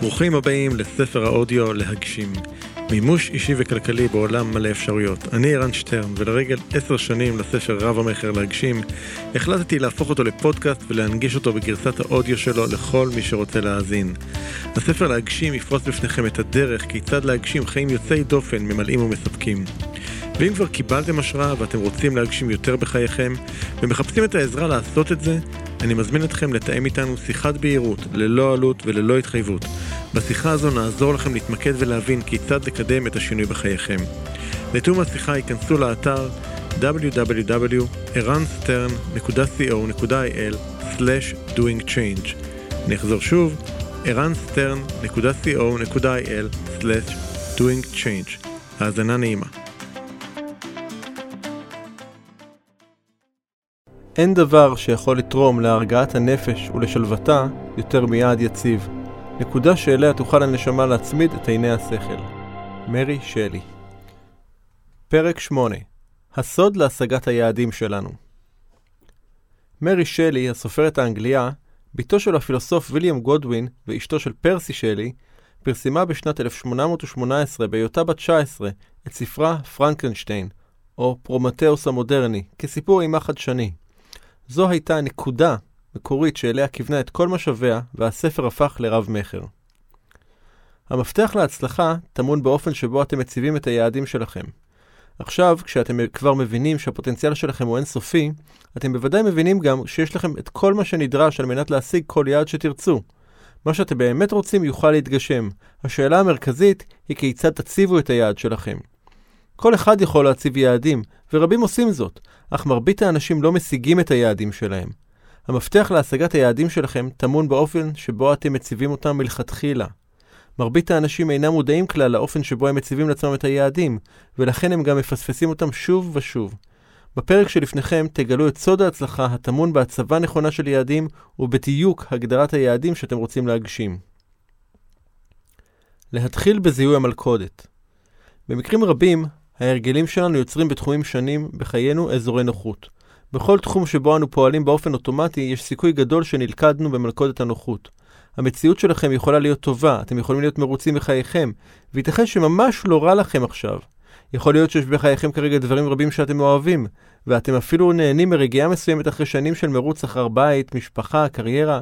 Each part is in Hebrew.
ברוכים הבאים לספר האודיו להגשים. מימוש אישי וכלכלי בעולם מלא אפשרויות. אני ערן שטרן, ולרגל עשר שנים לספר רב המכר להגשים, החלטתי להפוך אותו לפודקאסט ולהנגיש אותו בגרסת האודיו שלו לכל מי שרוצה להאזין. הספר להגשים יפרוס בפניכם את הדרך כיצד להגשים חיים יוצאי דופן, ממלאים ומספקים. ואם כבר קיבלתם השראה ואתם רוצים להגשים יותר בחייכם, ומחפשים את העזרה לעשות את זה, אני מזמין אתכם לתאם איתנו שיחת בהירות, ללא עלות וללא התחייבות. בשיחה הזו נעזור לכם להתמקד ולהבין כיצד לקדם את השינוי בחייכם. לתיאום השיחה ייכנסו לאתר www.ערנסטרן.co.il/doingchange אני אחזור שוב, ערנסטרן.co.il/doingchange האזנה נעימה. אין דבר שיכול לתרום להרגעת הנפש ולשלוותה יותר מיעד יציב. נקודה שאליה תוכל הנשמה להצמיד את עיני השכל. מרי שלי פרק 8 הסוד להשגת היעדים שלנו מרי שלי, הסופרת האנגליה, בתו של הפילוסוף ויליאם גודווין ואשתו של פרסי שלי, פרסמה בשנת 1818, בהיותה בת 19, את ספרה פרנקנשטיין, או פרומטאוס המודרני, כסיפור אימה חדשני. זו הייתה הנקודה מקורית שאליה כיוונה את כל משאביה, והספר הפך לרב-מכר. המפתח להצלחה טמון באופן שבו אתם מציבים את היעדים שלכם. עכשיו, כשאתם כבר מבינים שהפוטנציאל שלכם הוא אינסופי, אתם בוודאי מבינים גם שיש לכם את כל מה שנדרש על מנת להשיג כל יעד שתרצו. מה שאתם באמת רוצים יוכל להתגשם. השאלה המרכזית היא כיצד תציבו את היעד שלכם. כל אחד יכול להציב יעדים, ורבים עושים זאת, אך מרבית האנשים לא משיגים את היעדים שלהם. המפתח להשגת היעדים שלכם טמון באופן שבו אתם מציבים אותם מלכתחילה. מרבית האנשים אינם מודעים כלל לאופן שבו הם מציבים לעצמם את היעדים, ולכן הם גם מפספסים אותם שוב ושוב. בפרק שלפניכם תגלו את סוד ההצלחה הטמון בהצבה נכונה של יעדים ובדיוק הגדרת היעדים שאתם רוצים להגשים. להתחיל בזיהוי המלכודת. במקרים רבים, ההרגלים שלנו יוצרים בתחומים שונים בחיינו אזורי נוחות. בכל תחום שבו אנו פועלים באופן אוטומטי, יש סיכוי גדול שנלכדנו במלכודת הנוחות. המציאות שלכם יכולה להיות טובה, אתם יכולים להיות מרוצים מחייכם, וייתכן שממש לא רע לכם עכשיו. יכול להיות שיש בחייכם כרגע דברים רבים שאתם אוהבים, ואתם אפילו נהנים מרגיעה מסוימת אחרי שנים של מרוץ אחר בית, משפחה, קריירה.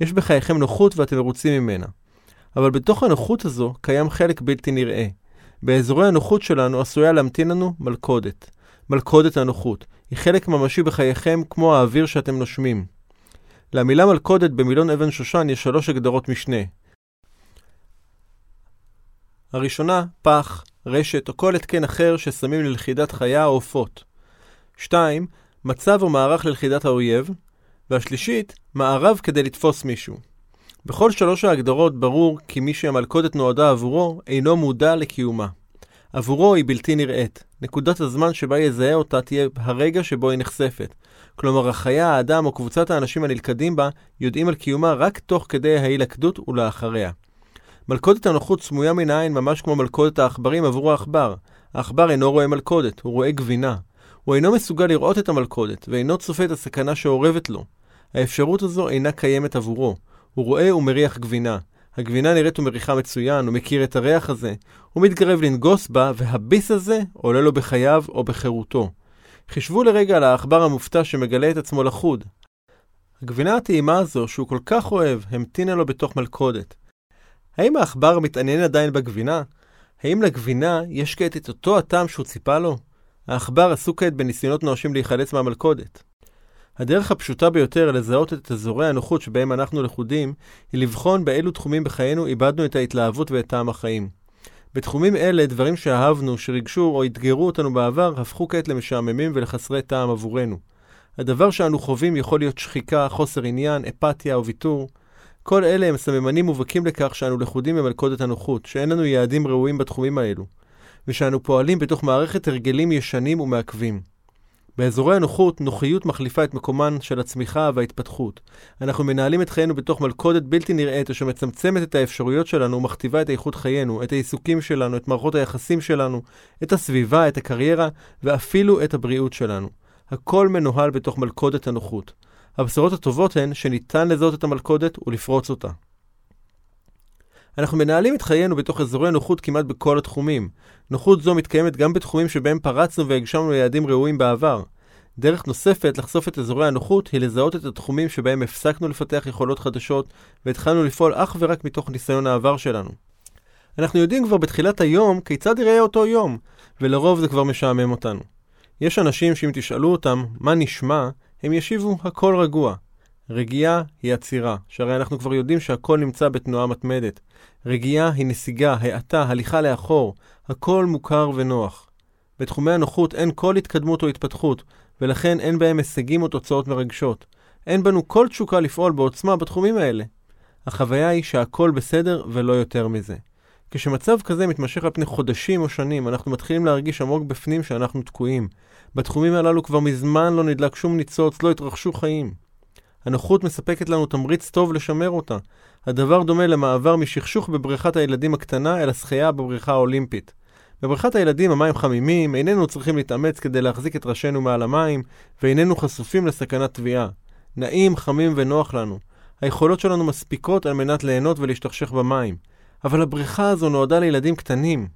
יש בחייכם נוחות ואתם מרוצים ממנה. אבל בתוך הנוחות הזו קיים חלק בלתי נראה. באזורי הנוחות שלנו עשויה להמתין לנו מלכודת. מלכודת הנוחות. היא חלק ממשי בחייכם כמו האוויר שאתם נושמים. למילה מלכודת במילון אבן שושן יש שלוש הגדרות משנה. הראשונה, פח, רשת או כל התקן אחר ששמים ללכידת חיה או עופות. 2. מצב או מערך ללכידת האויב. והשלישית, מערב כדי לתפוס מישהו. בכל שלוש ההגדרות ברור כי מי שהמלכודת נועדה עבורו אינו מודע לקיומה. עבורו היא בלתי נראית. נקודת הזמן שבה יזהה אותה תהיה הרגע שבו היא נחשפת. כלומר, החיה, האדם או קבוצת האנשים הנלכדים בה יודעים על קיומה רק תוך כדי ההילכדות ולאחריה. מלכודת הנוחות סמויה מן העין ממש כמו מלכודת העכברים עבור העכבר. העכבר אינו רואה מלכודת, הוא רואה גבינה. הוא אינו מסוגל לראות את המלכודת, ואינו צופה את הסכנה שאורבת לו. האפשרות הזו אינה קיימת עבורו. הוא רואה ומריח גבינה. הגבינה נראית ומריחה מצוין, הוא מכיר את הריח הזה. הוא מתקרב לנגוס בה, והביס הזה עולה לו בחייו או בחירותו. חישבו לרגע על העכבר המופתע שמגלה את עצמו לחוד. הגבינה הטעימה הזו, שהוא כל כך אוהב, המתינה לו בתוך מלכודת. האם העכבר מתעניין עדיין בגבינה? האם לגבינה יש כעת את אותו הטעם שהוא ציפה לו? העכבר עסוק כעת בניסיונות נואשים להיחלץ מהמלכודת. הדרך הפשוטה ביותר לזהות את אזורי הנוחות שבהם אנחנו לכודים, היא לבחון באילו תחומים בחיינו איבדנו את ההתלהבות ואת טעם החיים. בתחומים אלה, דברים שאהבנו, שריגשו או אתגרו אותנו בעבר, הפכו כעת למשעממים ולחסרי טעם עבורנו. הדבר שאנו חווים יכול להיות שחיקה, חוסר עניין, אפתיה או ויתור. כל אלה הם סממנים מובהקים לכך שאנו לכודים במלכודת הנוחות, שאין לנו יעדים ראויים בתחומים האלו, ושאנו פועלים בתוך מערכת הרגלים ישנים ומעכבים. באזורי הנוחות, נוחיות מחליפה את מקומן של הצמיחה וההתפתחות. אנחנו מנהלים את חיינו בתוך מלכודת בלתי נראית, אשר מצמצמת את האפשרויות שלנו ומכתיבה את איכות חיינו, את העיסוקים שלנו, את מערכות היחסים שלנו, את הסביבה, את הקריירה, ואפילו את הבריאות שלנו. הכל מנוהל בתוך מלכודת הנוחות. הבשורות הטובות הן שניתן לזהות את המלכודת ולפרוץ אותה. אנחנו מנהלים את חיינו בתוך אזורי נוחות כמעט בכל התחומים. נוחות זו מתקיימת גם בתחומים שבהם פרצנו והגשמנו ליעדים ראויים בעבר. דרך נוספת לחשוף את אזורי הנוחות היא לזהות את התחומים שבהם הפסקנו לפתח יכולות חדשות והתחלנו לפעול אך ורק מתוך ניסיון העבר שלנו. אנחנו יודעים כבר בתחילת היום כיצד ייראה אותו יום, ולרוב זה כבר משעמם אותנו. יש אנשים שאם תשאלו אותם מה נשמע, הם ישיבו הכל רגוע. רגיעה היא עצירה, שהרי אנחנו כבר יודעים שהכל נמצא בתנועה מתמדת. רגיעה היא נסיגה, האטה, הליכה לאחור, הכל מוכר ונוח. בתחומי הנוחות אין כל התקדמות או התפתחות, ולכן אין בהם הישגים או תוצאות מרגשות. אין בנו כל תשוקה לפעול בעוצמה בתחומים האלה. החוויה היא שהכל בסדר ולא יותר מזה. כשמצב כזה מתמשך על פני חודשים או שנים, אנחנו מתחילים להרגיש עמוק בפנים שאנחנו תקועים. בתחומים הללו כבר מזמן לא נדלק שום ניצוץ, לא התרחשו חיים. הנוחות מספקת לנו תמריץ טוב לשמר אותה. הדבר דומה למעבר משכשוך בבריכת הילדים הקטנה אל השחייה בבריכה האולימפית. בבריכת הילדים המים חמימים, איננו צריכים להתאמץ כדי להחזיק את ראשינו מעל המים, ואיננו חשופים לסכנת טביעה. נעים, חמים ונוח לנו. היכולות שלנו מספיקות על מנת ליהנות ולהשתכשך במים. אבל הבריכה הזו נועדה לילדים קטנים.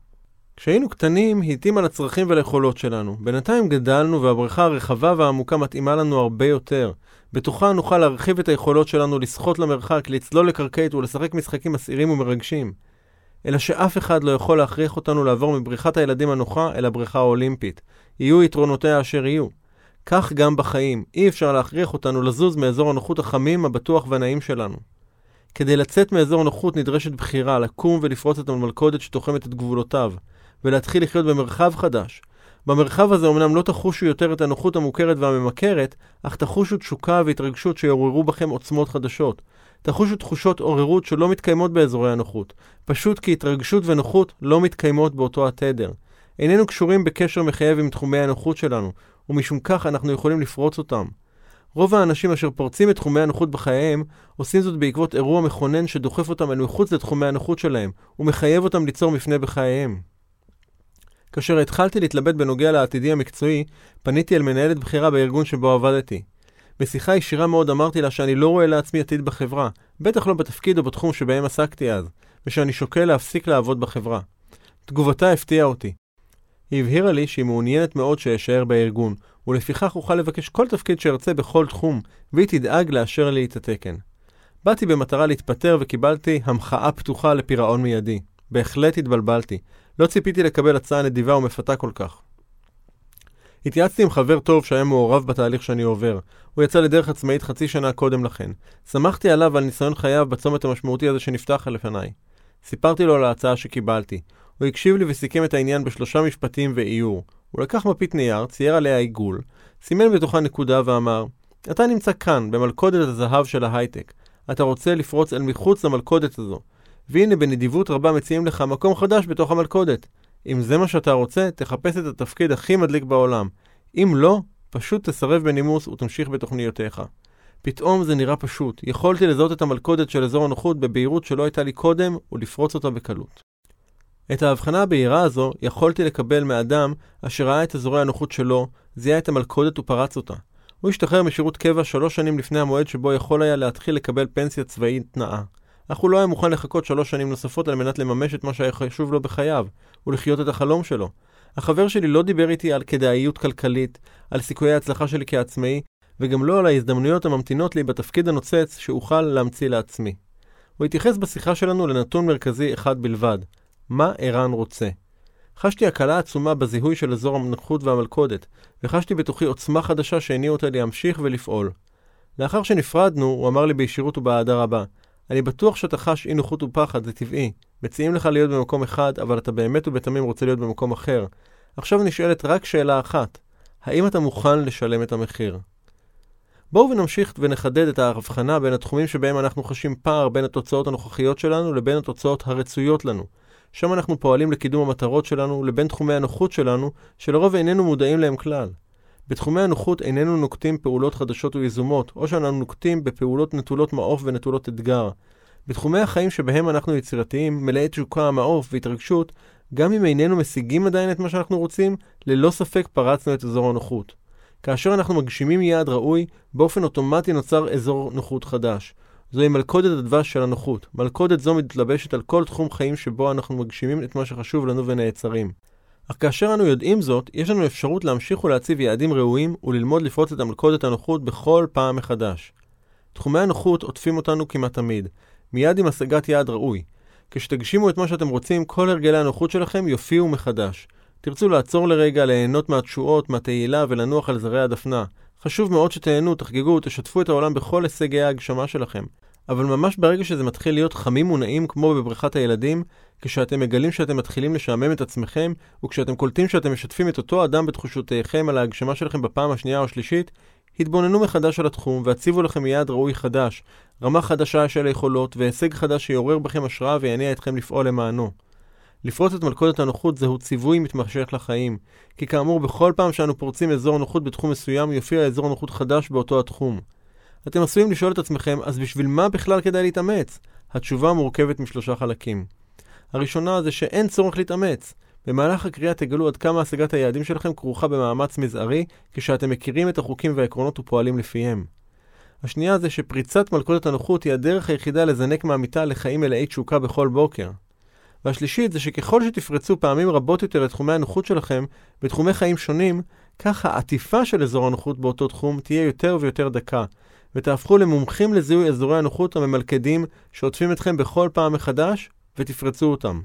כשהיינו קטנים, התאימה לצרכים וליכולות שלנו. בינתיים גדלנו והבריכה הרחבה והעמוקה מתאימה לנו הרבה יותר. בתוכה נוכל להרחיב את היכולות שלנו לשחות למרחק, לצלול לקרקעית ולשחק משחקים מסעירים ומרגשים. אלא שאף אחד לא יכול להכריח אותנו לעבור מבריכת הילדים הנוחה אל הבריכה האולימפית. יהיו יתרונותיה אשר יהיו. כך גם בחיים, אי אפשר להכריח אותנו לזוז מאזור הנוחות החמים, הבטוח והנעים שלנו. כדי לצאת מאזור הנוחות נדרשת בחירה, לקום ולפרוץ את המלכודת שתוחמת את גבולותיו, ולהתחיל לחיות במרחב חדש. במרחב הזה אמנם לא תחושו יותר את הנוחות המוכרת והממכרת, אך תחושו תשוקה והתרגשות שיעוררו בכם עוצמות חדשות. תחושו תחושות עוררות שלא מתקיימות באזורי הנוחות, פשוט כי התרגשות ונוחות לא מתקיימות באותו התדר. איננו קשורים בקשר מחייב עם תחומי הנוחות שלנו, ומשום כך אנחנו יכולים לפרוץ אותם. רוב האנשים אשר פורצים את תחומי הנוחות בחייהם, עושים זאת בעקבות אירוע מכונן שדוחף אותם אל מחוץ לתחומי הנוחות שלהם, ומחייב אותם ליצור מפנה בחייהם. כאשר התחלתי להתלבט בנוגע לעתידי המקצועי, פניתי אל מנהלת בכירה בארגון שבו עבדתי. בשיחה ישירה מאוד אמרתי לה שאני לא רואה לעצמי עתיד בחברה, בטח לא בתפקיד או בתחום שבהם עסקתי אז, ושאני שוקל להפסיק לעבוד בחברה. תגובתה הפתיעה אותי. היא הבהירה לי שהיא מעוניינת מאוד שאשאר בארגון, ולפיכך אוכל לבקש כל תפקיד שארצה בכל תחום, והיא תדאג לאשר לי את התקן. באתי במטרה להתפטר וקיבלתי המחאה פתוחה לפירעון מיידי. בהחלט התבלבלתי. לא ציפיתי לקבל הצעה נדיבה ומפתה כל כך. התייעצתי עם חבר טוב שהיה מעורב בתהליך שאני עובר. הוא יצא לדרך עצמאית חצי שנה קודם לכן. שמחתי עליו ועל ניסיון חייו בצומת המשמעותי הזה שנפתח לפניי. סיפרתי לו על ההצעה שקיבלתי. הוא הקשיב לי וסיכם את העניין בשלושה משפטים ואיור. הוא לקח מפית נייר, צייר עליה עיגול, סימן בתוכה נקודה ואמר, אתה נמצא כאן, במלכודת הזהב של ההייטק. אתה רוצה לפרוץ אל מחוץ למלכודת הזו. והנה בנדיבות רבה מציעים לך מקום חדש בתוך המלכודת. אם זה מה שאתה רוצה, תחפש את התפקיד הכי מדליק בעולם. אם לא, פשוט תסרב בנימוס ותמשיך בתוכניותיך. פתאום זה נראה פשוט. יכולתי לזהות את המלכודת של אזור הנוחות בבהירות שלא הייתה לי קודם, ולפרוץ אותה בקלות. את ההבחנה הבהירה הזו יכולתי לקבל מאדם אשר ראה את אזורי הנוחות שלו, זיהה את המלכודת ופרץ אותה. הוא השתחרר משירות קבע שלוש שנים לפני המועד שבו יכול היה להתחיל לקבל פנסיה צבאית נאה. אך הוא לא היה מוכן לחכות שלוש שנים נוספות על מנת לממש את מה שהיה חשוב לו בחייו, ולחיות את החלום שלו. החבר שלי לא דיבר איתי על כדאיות כלכלית, על סיכויי ההצלחה שלי כעצמאי, וגם לא על ההזדמנויות הממתינות לי בתפקיד הנוצץ שאוכל להמציא לעצמי. הוא התייחס בשיחה שלנו לנתון מרכזי אחד בלבד, מה ערן רוצה. חשתי הקלה עצומה בזיהוי של אזור הנוחות והמלכודת, וחשתי בתוכי עוצמה חדשה שהניעה אותה להמשיך ולפעול. לאחר שנפרדנו, הוא אמר לי בישירות ובאהדה רבה, אני בטוח שאתה חש אי נוחות ופחד, זה טבעי. מציעים לך להיות במקום אחד, אבל אתה באמת ובתמים רוצה להיות במקום אחר. עכשיו נשאלת רק שאלה אחת, האם אתה מוכן לשלם את המחיר? בואו ונמשיך ונחדד את ההבחנה בין התחומים שבהם אנחנו חשים פער בין התוצאות הנוכחיות שלנו לבין התוצאות הרצויות לנו. שם אנחנו פועלים לקידום המטרות שלנו לבין תחומי הנוחות שלנו, שלרוב איננו מודעים להם כלל. בתחומי הנוחות איננו נוקטים פעולות חדשות ויזומות, או שאנחנו נוקטים בפעולות נטולות מעוף ונטולות אתגר. בתחומי החיים שבהם אנחנו יצירתיים, מלאי תשוקה, מעוף והתרגשות, גם אם איננו משיגים עדיין את מה שאנחנו רוצים, ללא ספק פרצנו את אזור הנוחות. כאשר אנחנו מגשימים יעד ראוי, באופן אוטומטי נוצר אזור נוחות חדש. זוהי מלכודת הדבש של הנוחות. מלכודת זו מתלבשת על כל תחום חיים שבו אנחנו מגשימים את מה שחשוב לנו ונעצרים. אך כאשר אנו יודעים זאת, יש לנו אפשרות להמשיך ולהציב יעדים ראויים וללמוד לפרוץ את המלכודת הנוחות בכל פעם מחדש. תחומי הנוחות עוטפים אותנו כמעט תמיד, מיד עם השגת יעד ראוי. כשתגשימו את מה שאתם רוצים, כל הרגלי הנוחות שלכם יופיעו מחדש. תרצו לעצור לרגע, ליהנות מהתשואות, מהתהילה ולנוח על זרי הדפנה. חשוב מאוד שתהנו, תחגגו, תשתפו את העולם בכל הישגי ההגשמה שלכם. אבל ממש ברגע שזה מתחיל להיות חמים ונעים כמו בבריכת הילדים, כשאתם מגלים שאתם מתחילים לשעמם את עצמכם, וכשאתם קולטים שאתם משתפים את אותו אדם בתחושותיכם על ההגשמה שלכם בפעם השנייה או השלישית, התבוננו מחדש על התחום והציבו לכם יעד ראוי חדש, רמה חדשה של היכולות והישג חדש שיעורר בכם השראה ויניע אתכם לפעול למענו. לפרוץ את מלכודת הנוחות זהו ציווי מתמשך לחיים, כי כאמור בכל פעם שאנו פורצים אזור נוחות בתחום מסוים יופיע אזור נוחות חדש באותו התחום. אתם עשויים לשאול את עצמכם, אז בשביל מה בכלל כדאי להתאמץ? התשובה מורכבת משלושה חלקים. הראשונה זה שאין צורך להתאמץ. במהלך הקריאה תגלו עד כמה השגת היעדים שלכם כרוכה במאמץ מזערי, כשאתם מכירים את החוקים והעקרונות ופועלים לפיהם. השנייה זה שפריצת מלכודת הנוחות היא הדרך היחידה לזנק מהמיטה לחיים מלאי תשוקה בכל בוקר. והשלישית זה שככל שתפרצו פעמים רבות יותר את תחומי הנוחות שלכם בתחומי חיים שונים, כך העטיפה של אזור הנוחות באותו תחום תהיה יותר ויותר דקה, ותהפכו למומחים לזיהוי אזורי הנוחות הממלכדים שעוטפים אתכם בכל פעם מחדש, ותפרצו אותם.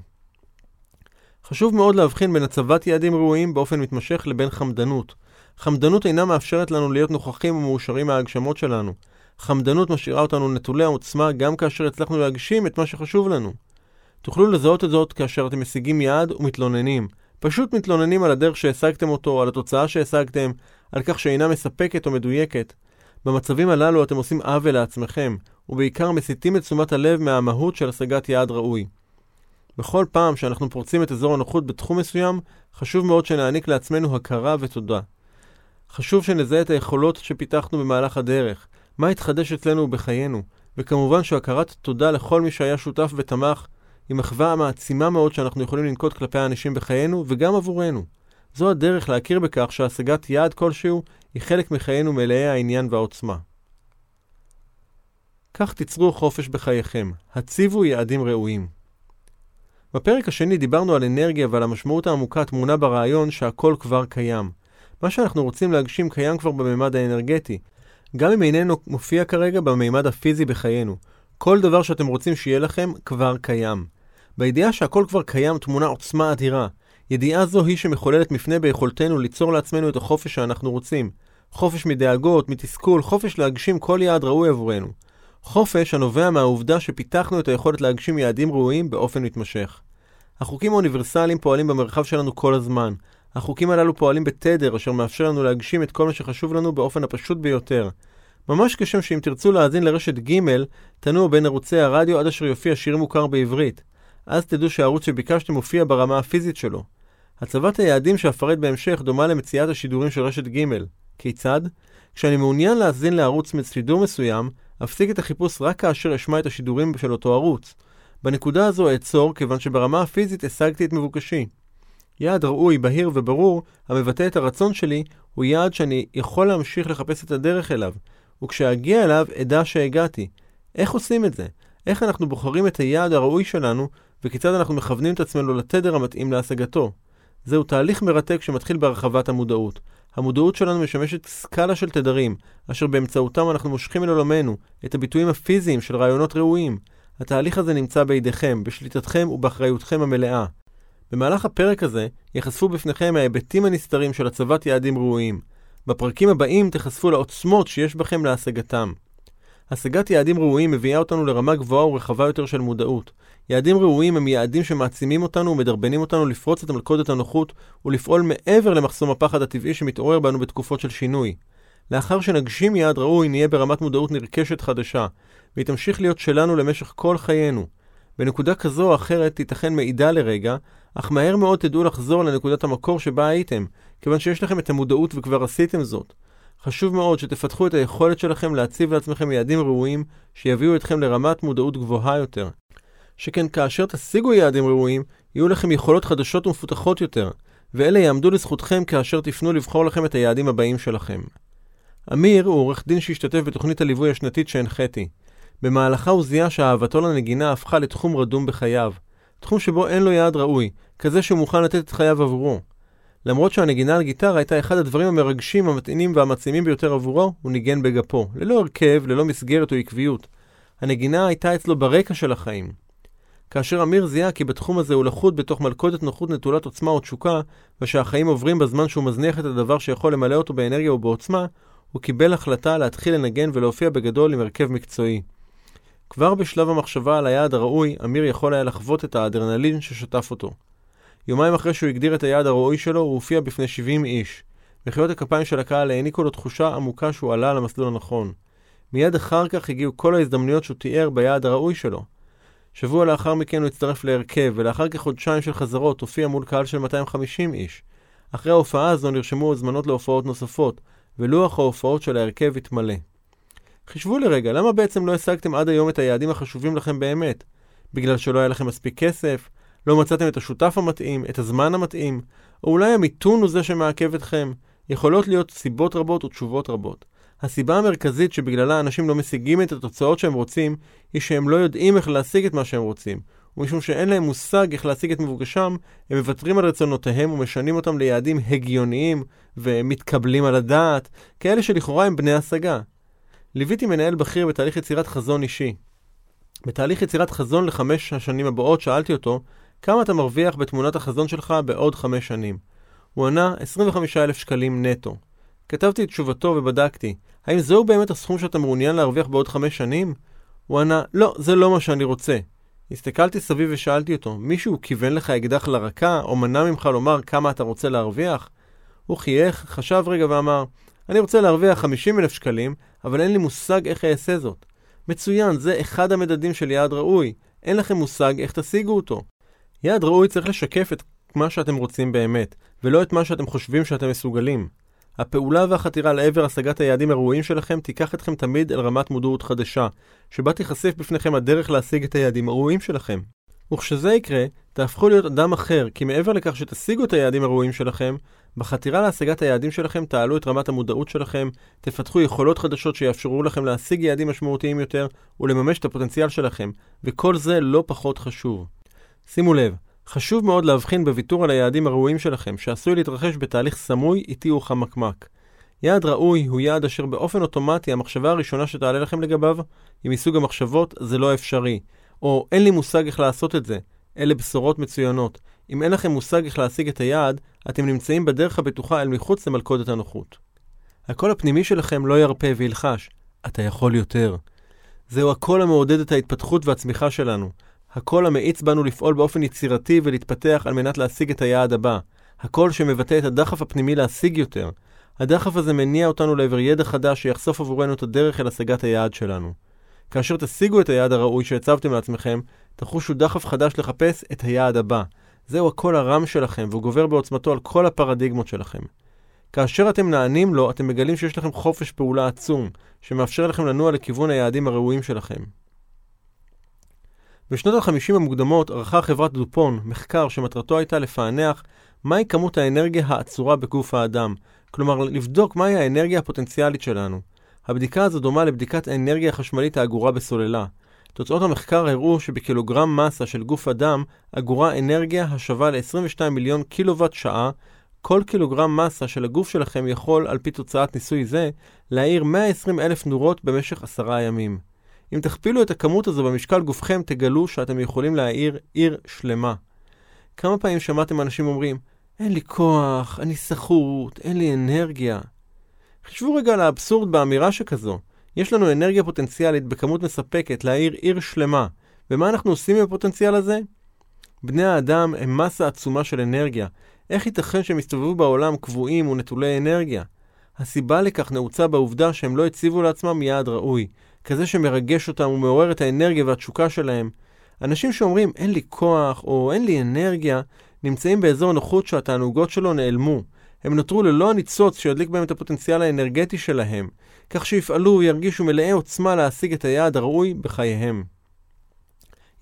חשוב מאוד להבחין בין הצבת יעדים ראויים באופן מתמשך לבין חמדנות. חמדנות אינה מאפשרת לנו להיות נוכחים ומאושרים מההגשמות שלנו. חמדנות משאירה אותנו נטולי העוצמה גם כאשר הצלחנו להגשים את מה שחשוב לנו. תוכלו לזהות את זאת כאשר אתם משיגים יעד ומתלוננים. פשוט מתלוננים על הדרך שהשגתם אותו, על התוצאה שהשגתם, על כך שאינה מספקת או מדויקת. במצבים הללו אתם עושים עוול לעצמכם, ובעיקר מסיטים את תשומת הלב מהמהות של השגת יעד ראוי. בכל פעם שאנחנו פורצים את אזור הנוחות בתחום מסוים, חשוב מאוד שנעניק לעצמנו הכרה ותודה. חשוב שנזהה את היכולות שפיתחנו במהלך הדרך, מה התחדש אצלנו בחיינו, וכמובן שהכרת תודה לכל מי שהיה שותף ותמך, היא מחווה מעצימה מאוד שאנחנו יכולים לנקוט כלפי האנשים בחיינו וגם עבורנו. זו הדרך להכיר בכך שהשגת יעד כלשהו היא חלק מחיינו מלאי העניין והעוצמה. כך תיצרו חופש בחייכם, הציבו יעדים ראויים. בפרק השני דיברנו על אנרגיה ועל המשמעות העמוקה הטמונה ברעיון שהכל כבר קיים. מה שאנחנו רוצים להגשים קיים כבר בממד האנרגטי, גם אם איננו מופיע כרגע בממד הפיזי בחיינו. כל דבר שאתם רוצים שיהיה לכם כבר קיים. בידיעה שהכל כבר קיים תמונה עוצמה אדירה. ידיעה זו היא שמחוללת מפנה ביכולתנו ליצור לעצמנו את החופש שאנחנו רוצים. חופש מדאגות, מתסכול, חופש להגשים כל יעד ראוי עבורנו. חופש הנובע מהעובדה שפיתחנו את היכולת להגשים יעדים ראויים באופן מתמשך. החוקים האוניברסליים פועלים במרחב שלנו כל הזמן. החוקים הללו פועלים בתדר, אשר מאפשר לנו להגשים את כל מה שחשוב לנו באופן הפשוט ביותר. ממש כשם שאם תרצו להאזין לרשת ג', תנועו בין ערוצי הרדיו עד אשר יופיע שיר מוכר בעברית. אז תדעו שהערוץ שביקשתם מופיע ברמה הפיזית שלו. הצבת היעדים שאפרט בהמשך דומה למציאת השידורים של רשת ג'. כיצד? כשאני מעוניין להאזין לערוץ שידור מסוים, אפסיק את החיפוש רק כאשר אשמע את השידורים של אותו ערוץ. בנקודה הזו אעצור, כיוון שברמה הפיזית השגתי את מבוקשי. יעד ראוי, בהיר וברור, המבטא את הרצון שלי, הוא יעד שאני יכול להמשיך לחפש את הדרך אליו, וכשאגיע אליו אדע שהגעתי. איך עושים את זה? איך אנחנו בוחרים את היעד הראוי שלנו, וכיצד אנחנו מכוונים את עצמנו לתדר המתאים להשגתו? זהו תהליך מרתק שמתחיל בהרחבת המודעות. המודעות שלנו משמשת סקאלה של תדרים, אשר באמצעותם אנחנו מושכים אל עולמנו את הביטויים הפיזיים של רעיונות ראויים. התהליך הזה נמצא בידיכם, בשליטתכם ובאחריותכם המלאה. במהלך הפרק הזה ייחשפו בפניכם ההיבטים הנסתרים של הצבת יעדים ראויים. בפרקים הבאים תיחשפו לעוצמות שיש בכם להשגתם. השגת יעדים ראויים מביאה אותנו לרמה גבוהה ורחבה יותר של מודעות. יעדים ראויים הם יעדים שמעצימים אותנו ומדרבנים אותנו לפרוץ את מלכודת הנוחות ולפעול מעבר למחסום הפחד הטבעי שמתעורר בנו בתקופות של שינוי. לאחר שנגשים יעד ראוי, נהיה ברמת מודעות נרכשת חדשה, והיא תמשיך להיות שלנו למשך כל חיינו. בנקודה כזו או אחרת תיתכן מעידה לרגע, אך מהר מאוד תדעו לחזור לנקודת המקור שבה הייתם, כיוון שיש לכם את המודעות וכבר עשיתם זאת. חשוב מאוד שתפתחו את היכולת שלכם להציב לעצמכם יעדים ראויים שיביאו אתכם לרמת מודעות גבוהה יותר. שכן כאשר תשיגו יעדים ראויים, יהיו לכם יכולות חדשות ומפותחות יותר, ואלה יעמדו לזכותכם כאשר תפנו לבחור לכם את היעדים הבאים שלכם. אמיר הוא עורך דין שהשתתף בתוכנית הליווי השנתית שהנחיתי. במהלכה הוא זיהה שאהבתו לנגינה הפכה לתחום רדום בחייו. תחום שבו אין לו יעד ראוי, כזה שהוא מוכן לתת את חייו עבורו. למרות שהנגינה על גיטרה הייתה אחד הדברים המרגשים, המתאינים והמעצימים ביותר עבורו, הוא ניגן בגפו, ללא הרכב, ללא מסגרת או עקביות. הנגינה הייתה אצלו ברקע של החיים. כאשר אמיר זיהה כי בתחום הזה הוא לחוד בתוך מלכודת נוחות נטולת עוצמה או תשוקה, ושהחיים עוברים בזמן שהוא מזניח את הדבר שיכול למלא אותו באנרגיה ובעוצמה, הוא קיבל החלטה להתחיל לנגן ולהופיע בגדול עם הרכב מקצועי. כבר בשלב המחשבה על היעד הראוי, אמיר יכול היה לחוות את האדרנלין ששטף אותו. יומיים אחרי שהוא הגדיר את היעד הראוי שלו, הוא הופיע בפני 70 איש. מחיאות הכפיים של הקהל העניקו לו תחושה עמוקה שהוא עלה למסלול הנכון. מיד אחר כך הגיעו כל ההזדמנויות שהוא תיאר ביעד הראוי שלו. שבוע לאחר מכן הוא הצטרף להרכב, ולאחר כחודשיים של חזרות הופיע מול קהל של 250 איש. אחרי ההופעה הזו נרשמו הזמנות להופעות נוספות, ולוח ההופעות של ההרכב התמלא. חישבו לרגע, למה בעצם לא השגתם עד היום את היעדים החשובים לכם באמת? בגלל שלא היה לכם מספיק כסף? לא מצאתם את השותף המתאים, את הזמן המתאים? או אולי המיתון הוא זה שמעכב אתכם? יכולות להיות סיבות רבות ותשובות רבות. הסיבה המרכזית שבגללה אנשים לא משיגים את התוצאות שהם רוצים, היא שהם לא יודעים איך להשיג את מה שהם רוצים. ומשום שאין להם מושג איך להשיג את מבוקשם, הם מוותרים על רצונותיהם ומשנים אותם ליעדים הגיוניים ומתקבלים על הדעת, כאלה שלכאורה הם בני השגה. ליוויתי מנהל בכיר בתהליך יצירת חזון אישי. בתהליך יצירת חזון לחמש השנים הבאות שאלתי אותו, כמה אתה מרוויח בתמונת החזון שלך בעוד חמש שנים? הוא ענה 25,000 שקלים נטו. כתבתי את תשובתו ובדקתי, האם זהו באמת הסכום שאתה מעוניין להרוויח בעוד חמש שנים? הוא ענה, לא, זה לא מה שאני רוצה. הסתכלתי סביב ושאלתי אותו, מישהו כיוון לך אקדח לרקה, או מנע ממך לומר כמה אתה רוצה להרוויח? הוא חייך, חשב רגע ואמר, אני רוצה להרוויח 50 אלף שקלים, אבל אין לי מושג איך אעשה זאת. מצוין, זה אחד המדדים של יעד ראוי. אין לכם מושג איך תשיגו אותו. יעד ראוי צריך לשקף את מה שאתם רוצים באמת, ולא את מה שאתם חושבים שאתם מסוגלים. הפעולה והחתירה לעבר השגת היעדים הראויים שלכם תיקח אתכם תמיד אל רמת מודעות חדשה, שבה תיחשף בפניכם הדרך להשיג את היעדים הראויים שלכם. וכשזה יקרה, תהפכו להיות אדם אחר, כי מעבר לכך שתשיגו את היעדים הראויים שלכם, בחתירה להשגת היעדים שלכם תעלו את רמת המודעות שלכם, תפתחו יכולות חדשות שיאפשרו לכם להשיג יעדים משמעותיים יותר ולממש את הפוטנציאל שלכם, וכל זה לא פחות חשוב. שימו לב, חשוב מאוד להבחין בוויתור על היעדים הראויים שלכם, שעשוי להתרחש בתהליך סמוי, איטי וחמקמק. יעד ראוי הוא יעד אשר באופן אוטומטי המחשבה הראשונה שתעלה לכם לגביו היא מסוג המחשבות זה לא אפשרי, או אין לי מושג איך לעשות את זה. אלה בשורות מצוינות. אם אין לכם מושג איך להשיג את היעד, אתם נמצאים בדרך הבטוחה אל מחוץ למלכודת הנוחות. הקול הפנימי שלכם לא ירפה וילחש, אתה יכול יותר. זהו הקול המעודד את ההתפתחות והצמיחה שלנו. הקול המאיץ בנו לפעול באופן יצירתי ולהתפתח על מנת להשיג את היעד הבא. הקול שמבטא את הדחף הפנימי להשיג יותר. הדחף הזה מניע אותנו לעבר ידע חדש שיחשוף עבורנו את הדרך אל השגת היעד שלנו. כאשר תשיגו את היעד הראוי שהצבתם לעצמכם, תחושו דחף חדש לחפש את היעד הבא. זהו הקול הרם שלכם, והוא גובר בעוצמתו על כל הפרדיגמות שלכם. כאשר אתם נענים לו, אתם מגלים שיש לכם חופש פעולה עצום, שמאפשר לכם לנוע לכיוון היעדים הראויים שלכם. בשנות ה-50 המוקדמות ערכה חברת דופון מחקר שמטרתו הייתה לפענח מהי כמות האנרגיה האצורה בגוף האדם, כלומר לבדוק מהי האנרגיה הפוטנציאלית שלנו. הבדיקה הזו דומה לבדיקת האנרגיה החשמלית האגורה בסוללה. תוצאות המחקר הראו שבקילוגרם מסה של גוף אדם אגורה אנרגיה השווה ל-22 מיליון קילוואט שעה. כל קילוגרם מסה של הגוף שלכם יכול, על פי תוצאת ניסוי זה, להאיר 120 אלף נורות במשך עשרה ימים. אם תכפילו את הכמות הזו במשקל גופכם, תגלו שאתם יכולים להאיר עיר שלמה. כמה פעמים שמעתם אנשים אומרים, אין לי כוח, אני סחוט, אין לי אנרגיה. חשבו רגע על האבסורד באמירה שכזו. יש לנו אנרגיה פוטנציאלית בכמות מספקת להאיר עיר שלמה. ומה אנחנו עושים עם הפוטנציאל הזה? בני האדם הם מסה עצומה של אנרגיה. איך ייתכן שהם יסתובבו בעולם קבועים ונטולי אנרגיה? הסיבה לכך נעוצה בעובדה שהם לא הציבו לעצמם יעד ראוי, כזה שמרגש אותם ומעורר את האנרגיה והתשוקה שלהם. אנשים שאומרים אין לי כוח או אין לי אנרגיה, נמצאים באזור נוחות שהתענוגות שלו נעלמו. הם נותרו ללא הניצוץ שידליק בהם את הפוטנציאל האנרגטי שלהם, כך שיפעלו וירגישו מלאי עוצמה להשיג את היעד הראוי בחייהם.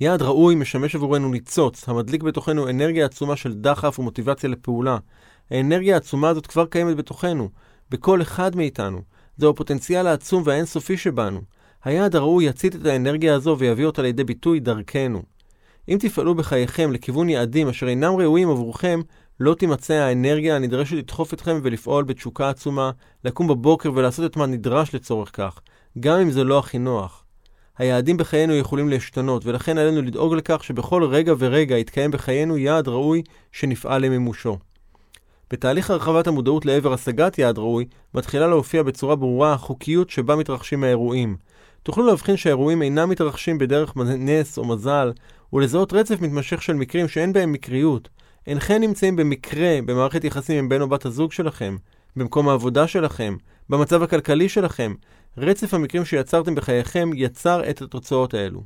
יעד ראוי משמש עבורנו ניצוץ, המדליק בתוכנו אנרגיה עצומה של דחף ומוטיבציה לפעולה. האנרגיה העצומה הזאת כבר קיימת בתוכנו, בכל אחד מאיתנו. זהו הפוטנציאל העצום והאינסופי שבנו. היעד הראוי יצית את האנרגיה הזו ויביא אותה לידי ביטוי דרכנו. אם תפעלו בחייכם לכיוון יעדים אשר אינם ראויים עבורכם, לא תימצא האנרגיה הנדרשת לדחוף אתכם ולפעול בתשוקה עצומה, לקום בבוקר ולעשות את מה נדרש לצורך כך, גם אם זה לא הכי נוח. היעדים בחיינו יכולים להשתנות, ולכן עלינו לדאוג לכך שבכל רגע ורגע יתקיים בחיינו יעד ראוי שנפעל למימושו. בתהליך הרחבת המודעות לעבר השגת יעד ראוי, מתחילה להופיע בצורה ברורה החוקיות שבה מתרחשים האירועים. תוכלו להבחין שהאירועים אינם מתרחשים בדרך נס או מזל, ולזהות רצף מתמשך של מקרים שאין בהם מקריות. אינכם נמצאים במקרה במערכת יחסים עם בן או בת הזוג שלכם, במקום העבודה שלכם, במצב הכלכלי שלכם. רצף המקרים שיצרתם בחייכם יצר את התוצאות האלו.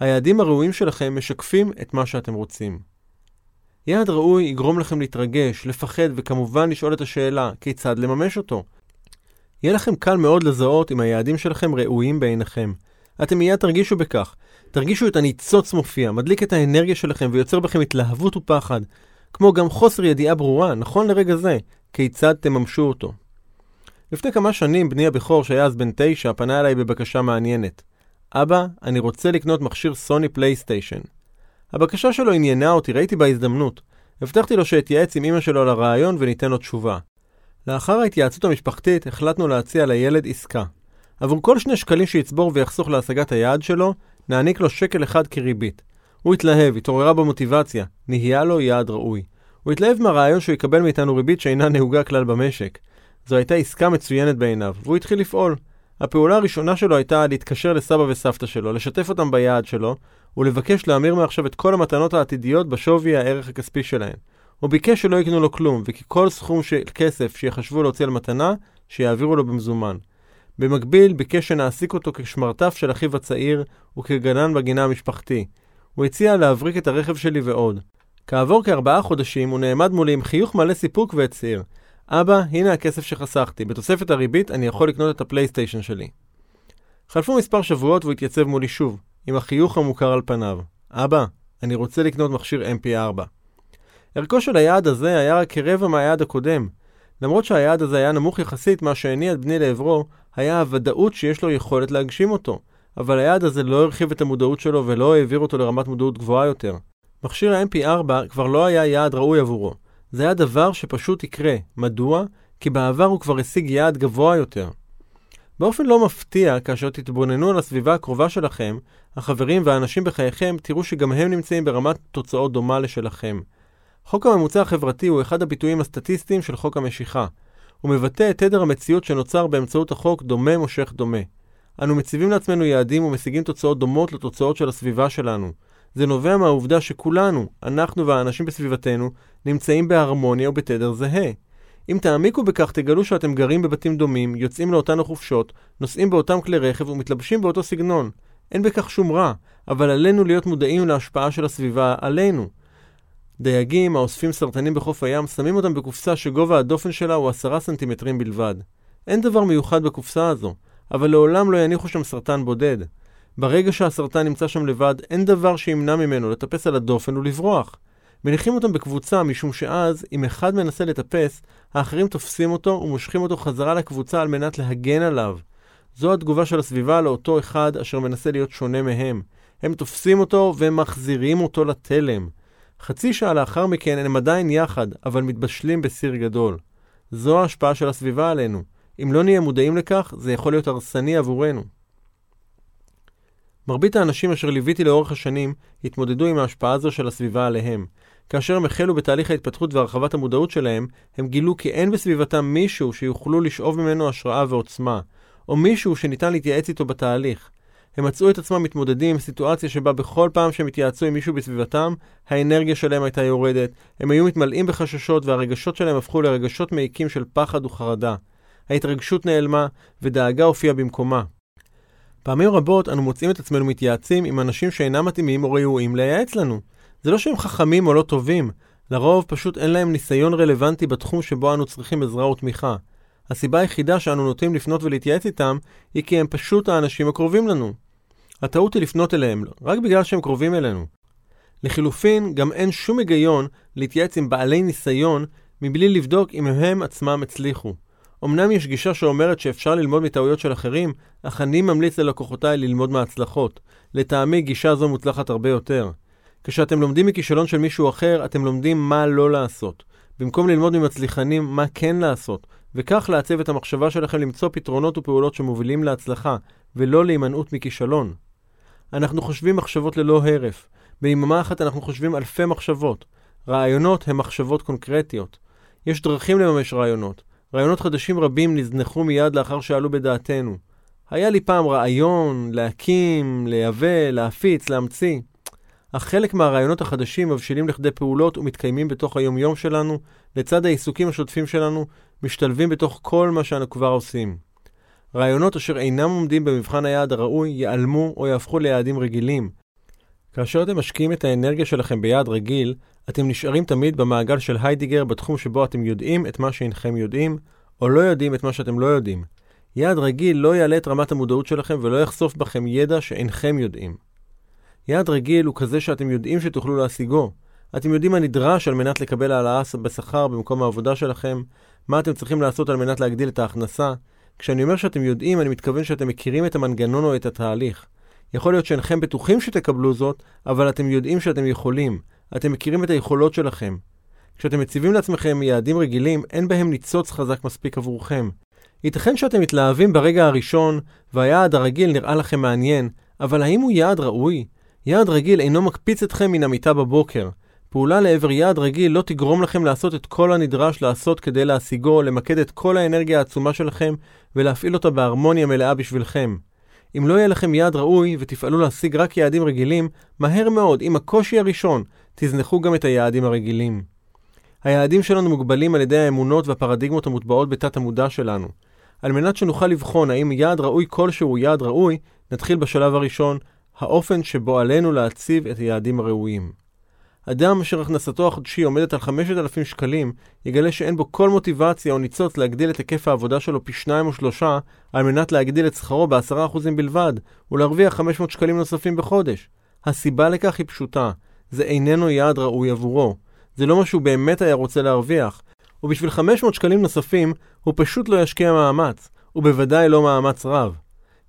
היעדים הראויים שלכם משקפים את מה שאתם רוצים. יעד ראוי יגרום לכם להתרגש, לפחד וכמובן לשאול את השאלה, כיצד לממש אותו? יהיה לכם קל מאוד לזהות אם היעדים שלכם ראויים בעיניכם. אתם מיד תרגישו בכך. תרגישו את הניצוץ מופיע, מדליק את האנרגיה שלכם ויוצר בכם התלהבות ופחד. כמו גם חוסר ידיעה ברורה, נכון לרגע זה, כיצד תממשו אותו. לפני כמה שנים בני הבכור, שהיה אז בן תשע, פנה אליי בבקשה מעניינת. אבא, אני רוצה לקנות מכשיר סוני פלייסטיישן. הבקשה שלו עניינה אותי, ראיתי בה הזדמנות. הבטחתי לו שאתייעץ עם אמא שלו על הרעיון וניתן לו תשובה. לאחר ההתייעצות המשפחתית החלטנו להציע לילד עסקה. עבור כל שני שקלים שיצבור ויחסוך להשגת היעד שלו, נעניק לו שקל אחד כריבית. הוא התלהב, התעוררה בו מוטיבציה, נהיה לו יעד ראוי. הוא התלהב מהרעיון שהוא יקבל מאיתנו ריבית שאינה נהוגה כלל במשק. זו הייתה עסקה מצוינת בעיניו, והוא התחיל לפעול. הפעולה הראשונה שלו הייתה להתקשר לסבא וסבתא שלו, לשתף אותם ביעד שלו, ולבקש להמיר מעכשיו את כל המתנות העתידיות בשווי הערך הכספי שלהן. הוא ביקש שלא יקנו לו כלום, וכי כל סכום של כסף שיחשבו להוציא על מתנה, שיעבירו לו במזומן. במקביל, ביקש שנעסיק אותו כשמרטף של אחיו הצעיר וכגנן בגינה המשפחתי. הוא הציע להבריק את הרכב שלי ועוד. כעבור כארבעה חודשים הוא נעמד מולי עם חיוך מלא סיפוק והצהיר אבא, הנה הכסף שחסכתי, בתוספת הריבית אני יכול לקנות את הפלייסטיישן שלי. חלפו מספר שבועות והוא התייצב מולי שוב, עם החיוך המוכר על פניו. אבא, אני רוצה לקנות מכשיר MP4. ערכו של היעד הזה היה רק כרבע מהיעד הקודם. למרות שהיעד הזה היה נמוך יחסית, מה שהניע את בני לעברו היה הוודאות שיש לו יכולת להגשים אותו. אבל היעד הזה לא הרחיב את המודעות שלו ולא העביר אותו לרמת מודעות גבוהה יותר. מכשיר ה-MP4 כבר לא היה יעד ראוי עבורו. זה היה דבר שפשוט יקרה. מדוע? כי בעבר הוא כבר השיג יעד גבוה יותר. באופן לא מפתיע, כאשר תתבוננו על הסביבה הקרובה שלכם, החברים והאנשים בחייכם, תראו שגם הם נמצאים ברמת תוצאות דומה לשלכם. חוק הממוצע החברתי הוא אחד הביטויים הסטטיסטיים של חוק המשיכה. הוא מבטא את תדר המציאות שנוצר באמצעות החוק דומה מושך דומה. אנו מציבים לעצמנו יעדים ומשיגים תוצאות דומות לתוצאות של הסביבה שלנו. זה נובע מהעובדה שכולנו, אנחנו והאנשים בסביבתנו, נמצאים בהרמוניה ובתדר זהה. אם תעמיקו בכך תגלו שאתם גרים בבתים דומים, יוצאים לאותן החופשות, נוסעים באותם כלי רכב ומתלבשים באותו סגנון. אין בכך שום רע, אבל עלינו להיות מודעים להשפעה של הסביבה עלינו. דייגים האוספים סרטנים בחוף הים שמים אותם בקופסה שגובה הדופן שלה הוא עשרה סנטימטרים בלבד. אין דבר מיוחד בקופסה הזו, אבל לעולם לא יניחו שם סרטן בודד. ברגע שהסרטן נמצא שם לבד, אין דבר שימנע ממנו לטפס על הדופן ולברוח. מניחים אותם בקבוצה משום שאז, אם אחד מנסה לטפס, האחרים תופסים אותו ומושכים אותו חזרה לקבוצה על מנת להגן עליו. זו התגובה של הסביבה לאותו אחד אשר מנסה להיות שונה מהם. הם תופסים אותו ומחזירים אותו לתלם. חצי שעה לאחר מכן הם עדיין יחד, אבל מתבשלים בסיר גדול. זו ההשפעה של הסביבה עלינו. אם לא נהיה מודעים לכך, זה יכול להיות הרסני עבורנו. מרבית האנשים אשר ליוויתי לאורך השנים התמודדו עם ההשפעה הזו של הסביבה עליהם. כאשר הם החלו בתהליך ההתפתחות והרחבת המודעות שלהם, הם גילו כי אין בסביבתם מישהו שיוכלו לשאוב ממנו השראה ועוצמה, או מישהו שניתן להתייעץ איתו בתהליך. הם מצאו את עצמם מתמודדים עם סיטואציה שבה בכל פעם שהם התייעצו עם מישהו בסביבתם, האנרגיה שלהם הייתה יורדת, הם היו מתמלאים בחששות והרגשות שלהם הפכו לרגשות מעיקים של פחד וחרדה. ההתרגשות נעלמה, ודאגה הופיעה במקומה. פעמים רבות אנו מוצאים את עצמנו מתייעצים עם אנשים שאינם מתאימים או ראויים לייעץ לנו. זה לא שהם חכמים או לא טובים, לרוב פשוט אין להם ניסיון רלוונטי בתחום שבו אנו צריכים עזרה ותמיכה. הסיבה היחידה שאנו נוטים לפנות ולהתייעץ איתם, היא כי הם פשוט האנשים הקרובים לנו. הטעות היא לפנות אליהם, רק בגלל שהם קרובים אלינו. לחילופין, גם אין שום היגיון להתייעץ עם בעלי ניסיון מבלי לבדוק אם הם עצמם הצליחו. אמנם יש גישה שאומרת שאפשר ללמוד מטעויות של אחרים, אך אני ממליץ ללקוחותיי ללמוד מההצלחות. לטעמי גישה זו מוצלחת הרבה יותר. כשאתם לומדים מכישלון של מישהו אחר, אתם לומדים מה לא לעשות. במקום ללמוד ממצליחנים מה כן לעשות, וכך לעצב את המחשבה שלכם למצוא פתרונות ופעולות שמובילים להצלחה, ולא להימנעות מכישלון. אנחנו חושבים מחשבות ללא הרף. ביממה אחת אנחנו חושבים אלפי מחשבות. רעיונות הם מחשבות קונקרטיות. יש דרכים לממש רעיונות. רעיונות חדשים רבים נזנחו מיד לאחר שעלו בדעתנו. היה לי פעם רעיון להקים, לייבא, להפיץ, להמציא. אך חלק מהרעיונות החדשים מבשילים לכדי פעולות ומתקיימים בתוך היומיום שלנו, לצד העיסוקים השוטפים שלנו, משתלבים בתוך כל מה שאנו כבר עושים. רעיונות אשר אינם עומדים במבחן היעד הראוי ייעלמו או יהפכו ליעדים רגילים. כאשר אתם משקיעים את האנרגיה שלכם ביעד רגיל, אתם נשארים תמיד במעגל של היידיגר בתחום שבו אתם יודעים את מה שאינכם יודעים, או לא יודעים את מה שאתם לא יודעים. יעד רגיל לא יעלה את רמת המודעות שלכם ולא יחשוף בכם ידע שאינכם יודעים. יעד רגיל הוא כזה שאתם יודעים שתוכלו להשיגו. אתם יודעים מה נדרש על מנת לקבל העלאה בשכר במקום העבודה שלכם, מה אתם צריכים לעשות על מנת להגדיל את ההכנסה. כשאני אומר שאתם יודעים, אני מתכוון שאתם מכירים את המנגנון או את התהליך. יכול להיות שאינכם בטוחים שתקבלו זאת, אבל אתם יודעים שאתם יכולים. אתם מכירים את היכולות שלכם. כשאתם מציבים לעצמכם יעדים רגילים, אין בהם ניצוץ חזק מספיק עבורכם. ייתכן שאתם מתלהבים ברגע הראשון, והיעד הרגיל נראה לכם מעניין, אבל האם הוא יעד ראוי? יעד רגיל אינו מקפיץ אתכם מן המיטה בבוקר. פעולה לעבר יעד רגיל לא תגרום לכם לעשות את כל הנדרש לעשות כדי להשיגו, למקד את כל האנרגיה העצומה שלכם ולהפעיל אותה בהרמוניה מלאה בשבילכם. אם לא יהיה לכם יעד ראוי ותפעלו להשיג רק יעדים רגילים, מהר מאוד, עם הקושי הראשון, תזנחו גם את היעדים הרגילים. היעדים שלנו מוגבלים על ידי האמונות והפרדיגמות המוטבעות בתת המודע שלנו. על מנת שנוכל לבחון האם יעד ראוי כלשהו יעד ראוי, נתחיל בשלב הראשון, האופן שבו עלינו להציב את היעדים הראויים. אדם אשר הכנסתו החודשי עומדת על 5,000 שקלים, יגלה שאין בו כל מוטיבציה או ניצוץ להגדיל את היקף העבודה שלו פי שניים או שלושה, על מנת להגדיל את שכרו ב-10% בלבד, ולהרוויח 500 שקלים נוספים בחודש. הסיבה לכך היא פשוטה, זה איננו יעד ראוי עבורו. זה לא מה שהוא באמת היה רוצה להרוויח, ובשביל 500 שקלים נוספים, הוא פשוט לא ישקיע מאמץ, ובוודאי לא מאמץ רב.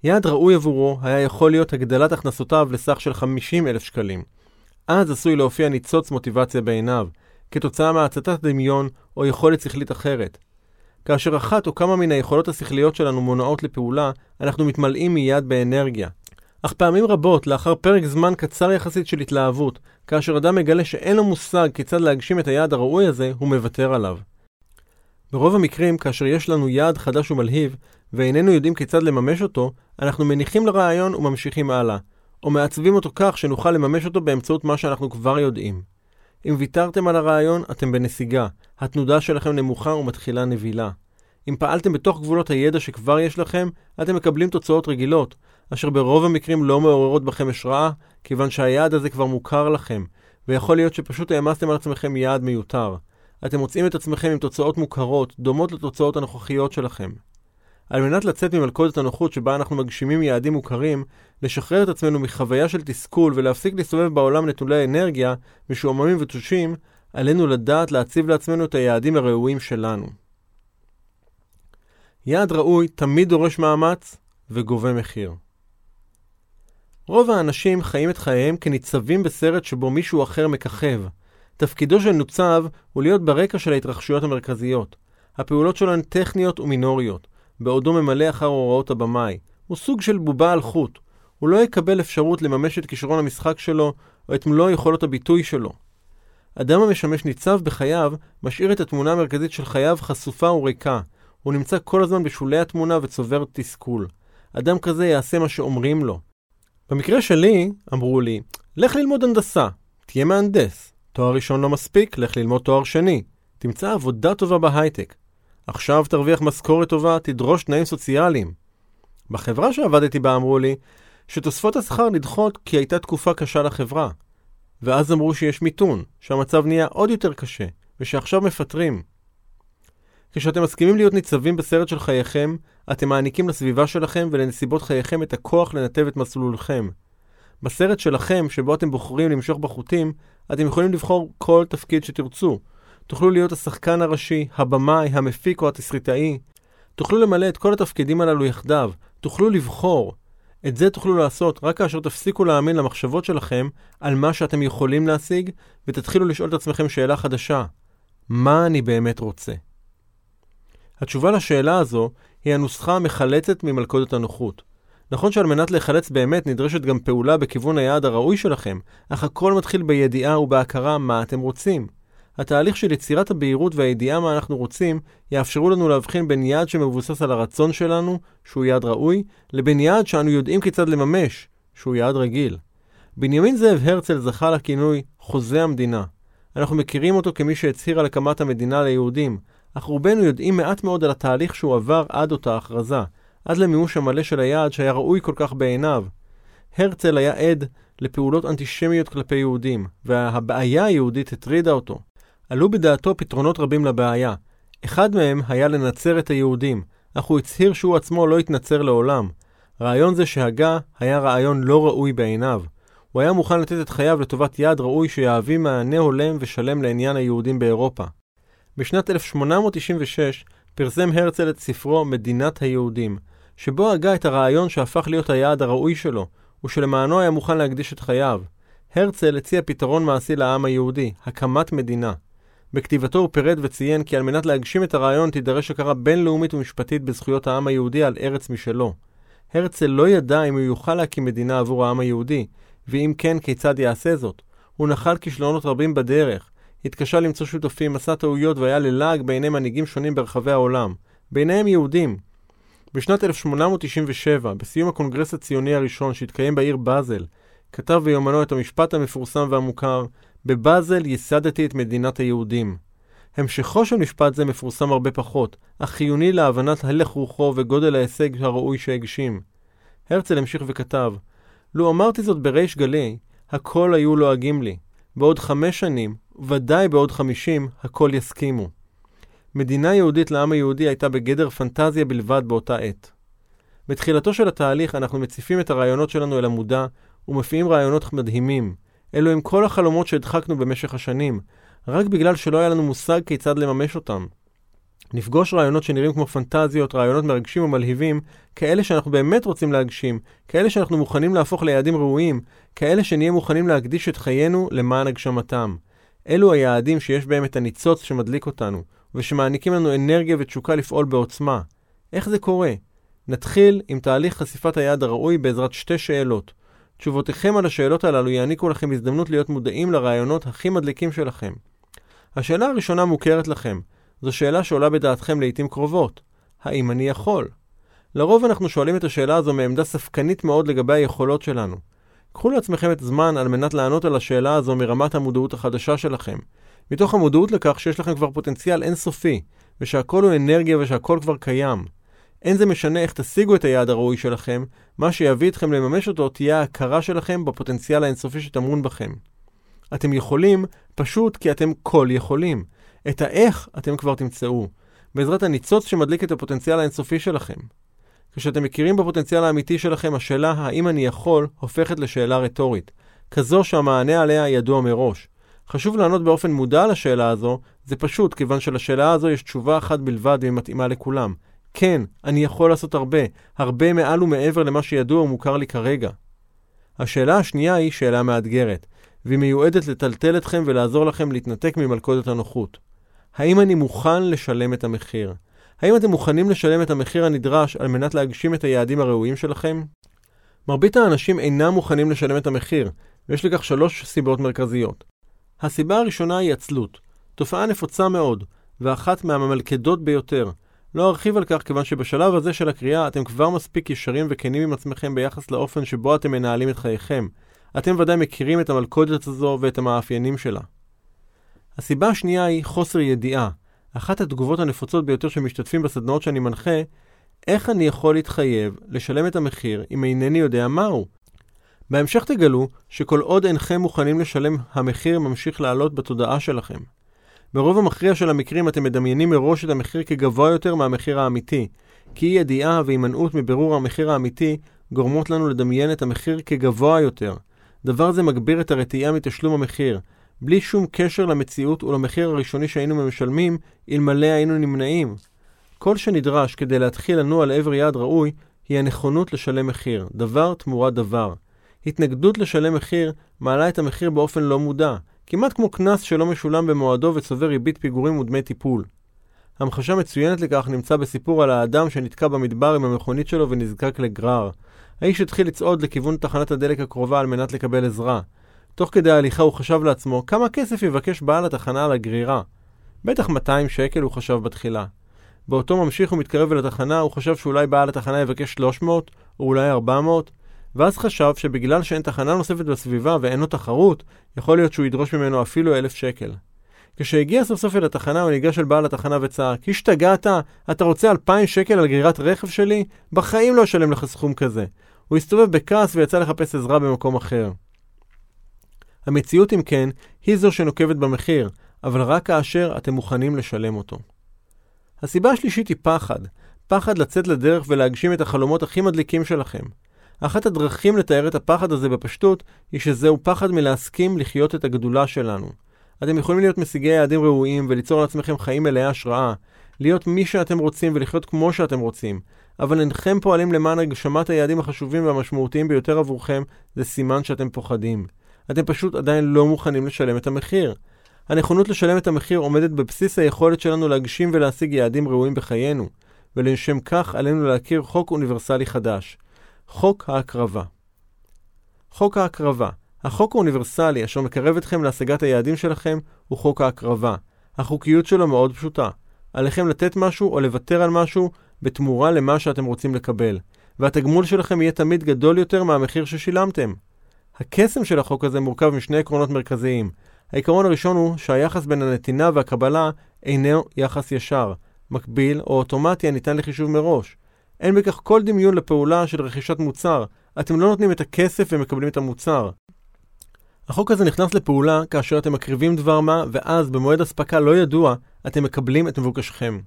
יעד ראוי עבורו היה יכול להיות הגדלת הכנסותיו לסך של 50 אלף שקלים. אז עשוי להופיע ניצוץ מוטיבציה בעיניו, כתוצאה מהצתת דמיון או יכולת שכלית אחרת. כאשר אחת או כמה מן היכולות השכליות שלנו מונעות לפעולה, אנחנו מתמלאים מיד באנרגיה. אך פעמים רבות, לאחר פרק זמן קצר יחסית של התלהבות, כאשר אדם מגלה שאין לו מושג כיצד להגשים את היעד הראוי הזה, הוא מוותר עליו. ברוב המקרים, כאשר יש לנו יעד חדש ומלהיב, ואיננו יודעים כיצד לממש אותו, אנחנו מניחים לרעיון וממשיכים הלאה, או מעצבים אותו כך שנוכל לממש אותו באמצעות מה שאנחנו כבר יודעים. אם ויתרתם על הרעיון, אתם בנסיגה, התנודה שלכם נמוכה ומתחילה נבילה. אם פעלתם בתוך גבולות הידע שכבר יש לכם, אתם מקבלים תוצאות רגילות, אשר ברוב המקרים לא מעוררות בכם השראה, כיוון שהיעד הזה כבר מוכר לכם, ויכול להיות שפשוט העמסתם על עצמכם יעד מיותר. אתם מוצאים את עצמכם עם תוצאות מוכרות, דומות לתוצאות הנוכחיות שלכם. על מנת לצאת ממלכודת הנוחות שבה אנחנו מגשימים יעדים מוכרים, לשחרר את עצמנו מחוויה של תסכול ולהפסיק להסתובב בעולם נטולי אנרגיה, משועממים ותושים, עלינו לדעת להציב לעצמנו את היעדים הראויים שלנו. יעד ראוי תמיד דורש מאמץ וגובה מחיר. רוב האנשים חיים את חייהם כניצבים בסרט שבו מישהו אחר מככב. תפקידו של נוצב הוא להיות ברקע של ההתרחשויות המרכזיות. הפעולות שלו הן טכניות ומינוריות. בעודו ממלא אחר הוראות הבמאי. הוא סוג של בובה על חוט. הוא לא יקבל אפשרות לממש את כישרון המשחק שלו או את מלוא יכולות הביטוי שלו. אדם המשמש ניצב בחייו, משאיר את התמונה המרכזית של חייו חשופה וריקה. הוא נמצא כל הזמן בשולי התמונה וצובר תסכול. אדם כזה יעשה מה שאומרים לו. במקרה שלי, אמרו לי, לך ללמוד הנדסה, תהיה מהנדס. תואר ראשון לא מספיק, לך ללמוד תואר שני. תמצא עבודה טובה בהייטק. עכשיו תרוויח משכורת טובה, תדרוש תנאים סוציאליים. בחברה שעבדתי בה אמרו לי שתוספות השכר נדחות כי הייתה תקופה קשה לחברה. ואז אמרו שיש מיתון, שהמצב נהיה עוד יותר קשה, ושעכשיו מפטרים. כשאתם מסכימים להיות ניצבים בסרט של חייכם, אתם מעניקים לסביבה שלכם ולנסיבות חייכם את הכוח לנתב את מסלולכם. בסרט שלכם, שבו אתם בוחרים למשוך בחוטים, אתם יכולים לבחור כל תפקיד שתרצו, תוכלו להיות השחקן הראשי, הבמאי, המפיק או התסריטאי. תוכלו למלא את כל התפקידים הללו יחדיו, תוכלו לבחור. את זה תוכלו לעשות רק כאשר תפסיקו להאמין למחשבות שלכם על מה שאתם יכולים להשיג, ותתחילו לשאול את עצמכם שאלה חדשה: מה אני באמת רוצה? התשובה לשאלה הזו היא הנוסחה המחלצת ממלכודת הנוחות. נכון שעל מנת להיחלץ באמת נדרשת גם פעולה בכיוון היעד הראוי שלכם, אך הכל מתחיל בידיעה ובהכרה מה אתם רוצים. התהליך של יצירת הבהירות והידיעה מה אנחנו רוצים, יאפשרו לנו להבחין בין יעד שמבוסס על הרצון שלנו, שהוא יעד ראוי, לבין יעד שאנו יודעים כיצד לממש, שהוא יעד רגיל. בנימין זאב הרצל זכה לכינוי חוזה המדינה. אנחנו מכירים אותו כמי שהצהיר על הקמת המדינה ליהודים, אך רובנו יודעים מעט מאוד על התהליך שהוא עבר עד אותה הכרזה, עד למימוש המלא של היעד שהיה ראוי כל כך בעיניו. הרצל היה עד לפעולות אנטישמיות כלפי יהודים, והבעיה היהודית הטרידה אותו. עלו בדעתו פתרונות רבים לבעיה. אחד מהם היה לנצר את היהודים, אך הוא הצהיר שהוא עצמו לא יתנצר לעולם. רעיון זה שהגה היה רעיון לא ראוי בעיניו. הוא היה מוכן לתת את חייו לטובת יעד ראוי שיהביא מענה הולם ושלם לעניין היהודים באירופה. בשנת 1896 פרסם הרצל את ספרו מדינת היהודים, שבו הגה את הרעיון שהפך להיות היעד הראוי שלו, ושלמענו היה מוכן להקדיש את חייו. הרצל הציע פתרון מעשי לעם היהודי, הקמת מדינה. בכתיבתו הוא פירט וציין כי על מנת להגשים את הרעיון תידרש הכרה בינלאומית ומשפטית בזכויות העם היהודי על ארץ משלו. הרצל לא ידע אם הוא יוכל להקים מדינה עבור העם היהודי, ואם כן, כיצד יעשה זאת. הוא נחל כישלונות רבים בדרך, התקשה למצוא שותפים, עשה טעויות והיה ללעג בעיני מנהיגים שונים ברחבי העולם, ביניהם יהודים. בשנת 1897, בסיום הקונגרס הציוני הראשון שהתקיים בעיר באזל, כתב ביומנו את המשפט המפורסם והמוכר, בבאזל ייסדתי את מדינת היהודים. המשכו של משפט זה מפורסם הרבה פחות, אך חיוני להבנת הלך רוחו וגודל ההישג הראוי שהגשים. הרצל המשיך וכתב, לו אמרתי זאת בריש גלי, הכל היו לועגים לי. בעוד חמש שנים, ודאי בעוד חמישים, הכל יסכימו. מדינה יהודית לעם היהודי הייתה בגדר פנטזיה בלבד באותה עת. בתחילתו של התהליך אנחנו מציפים את הרעיונות שלנו אל המודע ומפיעים רעיונות מדהימים. אלו הם כל החלומות שהדחקנו במשך השנים, רק בגלל שלא היה לנו מושג כיצד לממש אותם. נפגוש רעיונות שנראים כמו פנטזיות, רעיונות מרגשים ומלהיבים, כאלה שאנחנו באמת רוצים להגשים, כאלה שאנחנו מוכנים להפוך ליעדים ראויים, כאלה שנהיה מוכנים להקדיש את חיינו למען הגשמתם. אלו היעדים שיש בהם את הניצוץ שמדליק אותנו, ושמעניקים לנו אנרגיה ותשוקה לפעול בעוצמה. איך זה קורה? נתחיל עם תהליך חשיפת היעד הראוי בעזרת שתי שאלות. תשובותיכם על השאלות הללו יעניקו לכם הזדמנות להיות מודעים לרעיונות הכי מדליקים שלכם. השאלה הראשונה מוכרת לכם. זו שאלה שעולה בדעתכם לעיתים קרובות. האם אני יכול? לרוב אנחנו שואלים את השאלה הזו מעמדה ספקנית מאוד לגבי היכולות שלנו. קחו לעצמכם את זמן על מנת לענות על השאלה הזו מרמת המודעות החדשה שלכם. מתוך המודעות לכך שיש לכם כבר פוטנציאל אינסופי, ושהכל הוא אנרגיה ושהכל כבר קיים. אין זה משנה איך תשיגו את היעד הראוי שלכם, מה שיביא אתכם לממש אותו תהיה ההכרה שלכם בפוטנציאל האינסופי שטמון בכם. אתם יכולים פשוט כי אתם כל יכולים. את האיך אתם כבר תמצאו, בעזרת הניצוץ שמדליק את הפוטנציאל האינסופי שלכם. כשאתם מכירים בפוטנציאל האמיתי שלכם, השאלה האם אני יכול הופכת לשאלה רטורית, כזו שהמענה עליה ידוע מראש. חשוב לענות באופן מודע על השאלה הזו, זה פשוט, כיוון שלשאלה הזו יש תשובה אחת בלבד והיא מתאימה לכולם. כן, אני יכול לעשות הרבה, הרבה מעל ומעבר למה שידוע ומוכר לי כרגע. השאלה השנייה היא שאלה מאתגרת, והיא מיועדת לטלטל אתכם ולעזור לכם להתנתק ממלכודת הנוחות. האם אני מוכן לשלם את המחיר? האם אתם מוכנים לשלם את המחיר הנדרש על מנת להגשים את היעדים הראויים שלכם? מרבית האנשים אינם מוכנים לשלם את המחיר, ויש לכך שלוש סיבות מרכזיות. הסיבה הראשונה היא עצלות, תופעה נפוצה מאוד, ואחת מהממלכדות ביותר. לא ארחיב על כך כיוון שבשלב הזה של הקריאה אתם כבר מספיק ישרים וכנים עם עצמכם ביחס לאופן שבו אתם מנהלים את חייכם. אתם ודאי מכירים את המלכודת הזו ואת המאפיינים שלה. הסיבה השנייה היא חוסר ידיעה. אחת התגובות הנפוצות ביותר של משתתפים בסדנאות שאני מנחה, איך אני יכול להתחייב לשלם את המחיר אם אינני יודע מהו? בהמשך תגלו שכל עוד אינכם מוכנים לשלם, המחיר ממשיך לעלות בתודעה שלכם. ברוב המכריע של המקרים אתם מדמיינים מראש את המחיר כגבוה יותר מהמחיר האמיתי, כי אי ידיעה והימנעות מבירור המחיר האמיתי גורמות לנו לדמיין את המחיר כגבוה יותר. דבר זה מגביר את הרתיעה מתשלום המחיר, בלי שום קשר למציאות ולמחיר הראשוני שהיינו משלמים, אלמלא היינו נמנעים. כל שנדרש כדי להתחיל לנוע לעבר יעד ראוי, היא הנכונות לשלם מחיר, דבר תמורת דבר. התנגדות לשלם מחיר מעלה את המחיר באופן לא מודע, כמעט כמו קנס שלא משולם במועדו וצובר ריבית פיגורים ודמי טיפול. המחשה מצוינת לכך נמצא בסיפור על האדם שנתקע במדבר עם המכונית שלו ונזקק לגרר. האיש התחיל לצעוד לכיוון תחנת הדלק הקרובה על מנת לקבל עזרה. תוך כדי ההליכה הוא חשב לעצמו כמה כסף יבקש בעל התחנה על הגרירה. בטח 200 שקל הוא חשב בתחילה. באותו ממשיך ומתקרב אל התחנה, הוא חשב שאולי בעל התחנה יבקש 300, או אולי 400, ואז חשב שבגלל שאין תחנה נוספת בסביבה ואין לו תחרות, יכול להיות שהוא ידרוש ממנו אפילו 1,000 שקל. כשהגיע סוף סוף אל התחנה, הוא ניגש אל בעל התחנה וצעק, השתגעת? אתה רוצה 2,000 שקל על גרירת רכב שלי? בחיים לא אשלם לך סכום כזה. הוא הסתובב בכעס ויצא לחפש עזרה במקום אחר. המציאות, אם כן, היא זו שנוקבת במחיר, אבל רק כאשר אתם מוכנים לשלם אותו. הסיבה השלישית היא פחד. פחד לצאת לדרך ולהגשים את החלומות הכי מדליקים שלכם. אחת הדרכים לתאר את הפחד הזה בפשטות, היא שזהו פחד מלהסכים לחיות את הגדולה שלנו. אתם יכולים להיות משיגי יעדים ראויים וליצור לעצמכם חיים מלאי השראה, להיות מי שאתם רוצים ולחיות כמו שאתם רוצים, אבל אינכם פועלים למען הגשמת היעדים החשובים והמשמעותיים ביותר עבורכם, זה סימן שאתם פוחדים. אתם פשוט עדיין לא מוכנים לשלם את המחיר. הנכונות לשלם את המחיר עומדת בבסיס היכולת שלנו להגשים ולהשיג יעדים ראויים בחיינו, ולשם כך עלינו להכיר חוק אוניברסלי חדש, חוק ההקרבה. חוק ההקרבה, החוק האוניברסלי אשר מקרב אתכם להשגת היעדים שלכם, הוא חוק ההקרבה. החוקיות שלו מאוד פשוטה. עליכם לתת משהו או לוותר על משהו בתמורה למה שאתם רוצים לקבל, והתגמול שלכם יהיה תמיד גדול יותר מהמחיר ששילמתם. הקסם של החוק הזה מורכב משני עקרונות מרכזיים. העיקרון הראשון הוא שהיחס בין הנתינה והקבלה אינו יחס ישר, מקביל או אוטומטי הניתן לחישוב מראש. אין בכך כל דמיון לפעולה של רכישת מוצר. אתם לא נותנים את הכסף ומקבלים את המוצר. החוק הזה נכנס לפעולה כאשר אתם מקריבים דבר מה, ואז במועד אספקה לא ידוע, אתם מקבלים את מבוקשכם.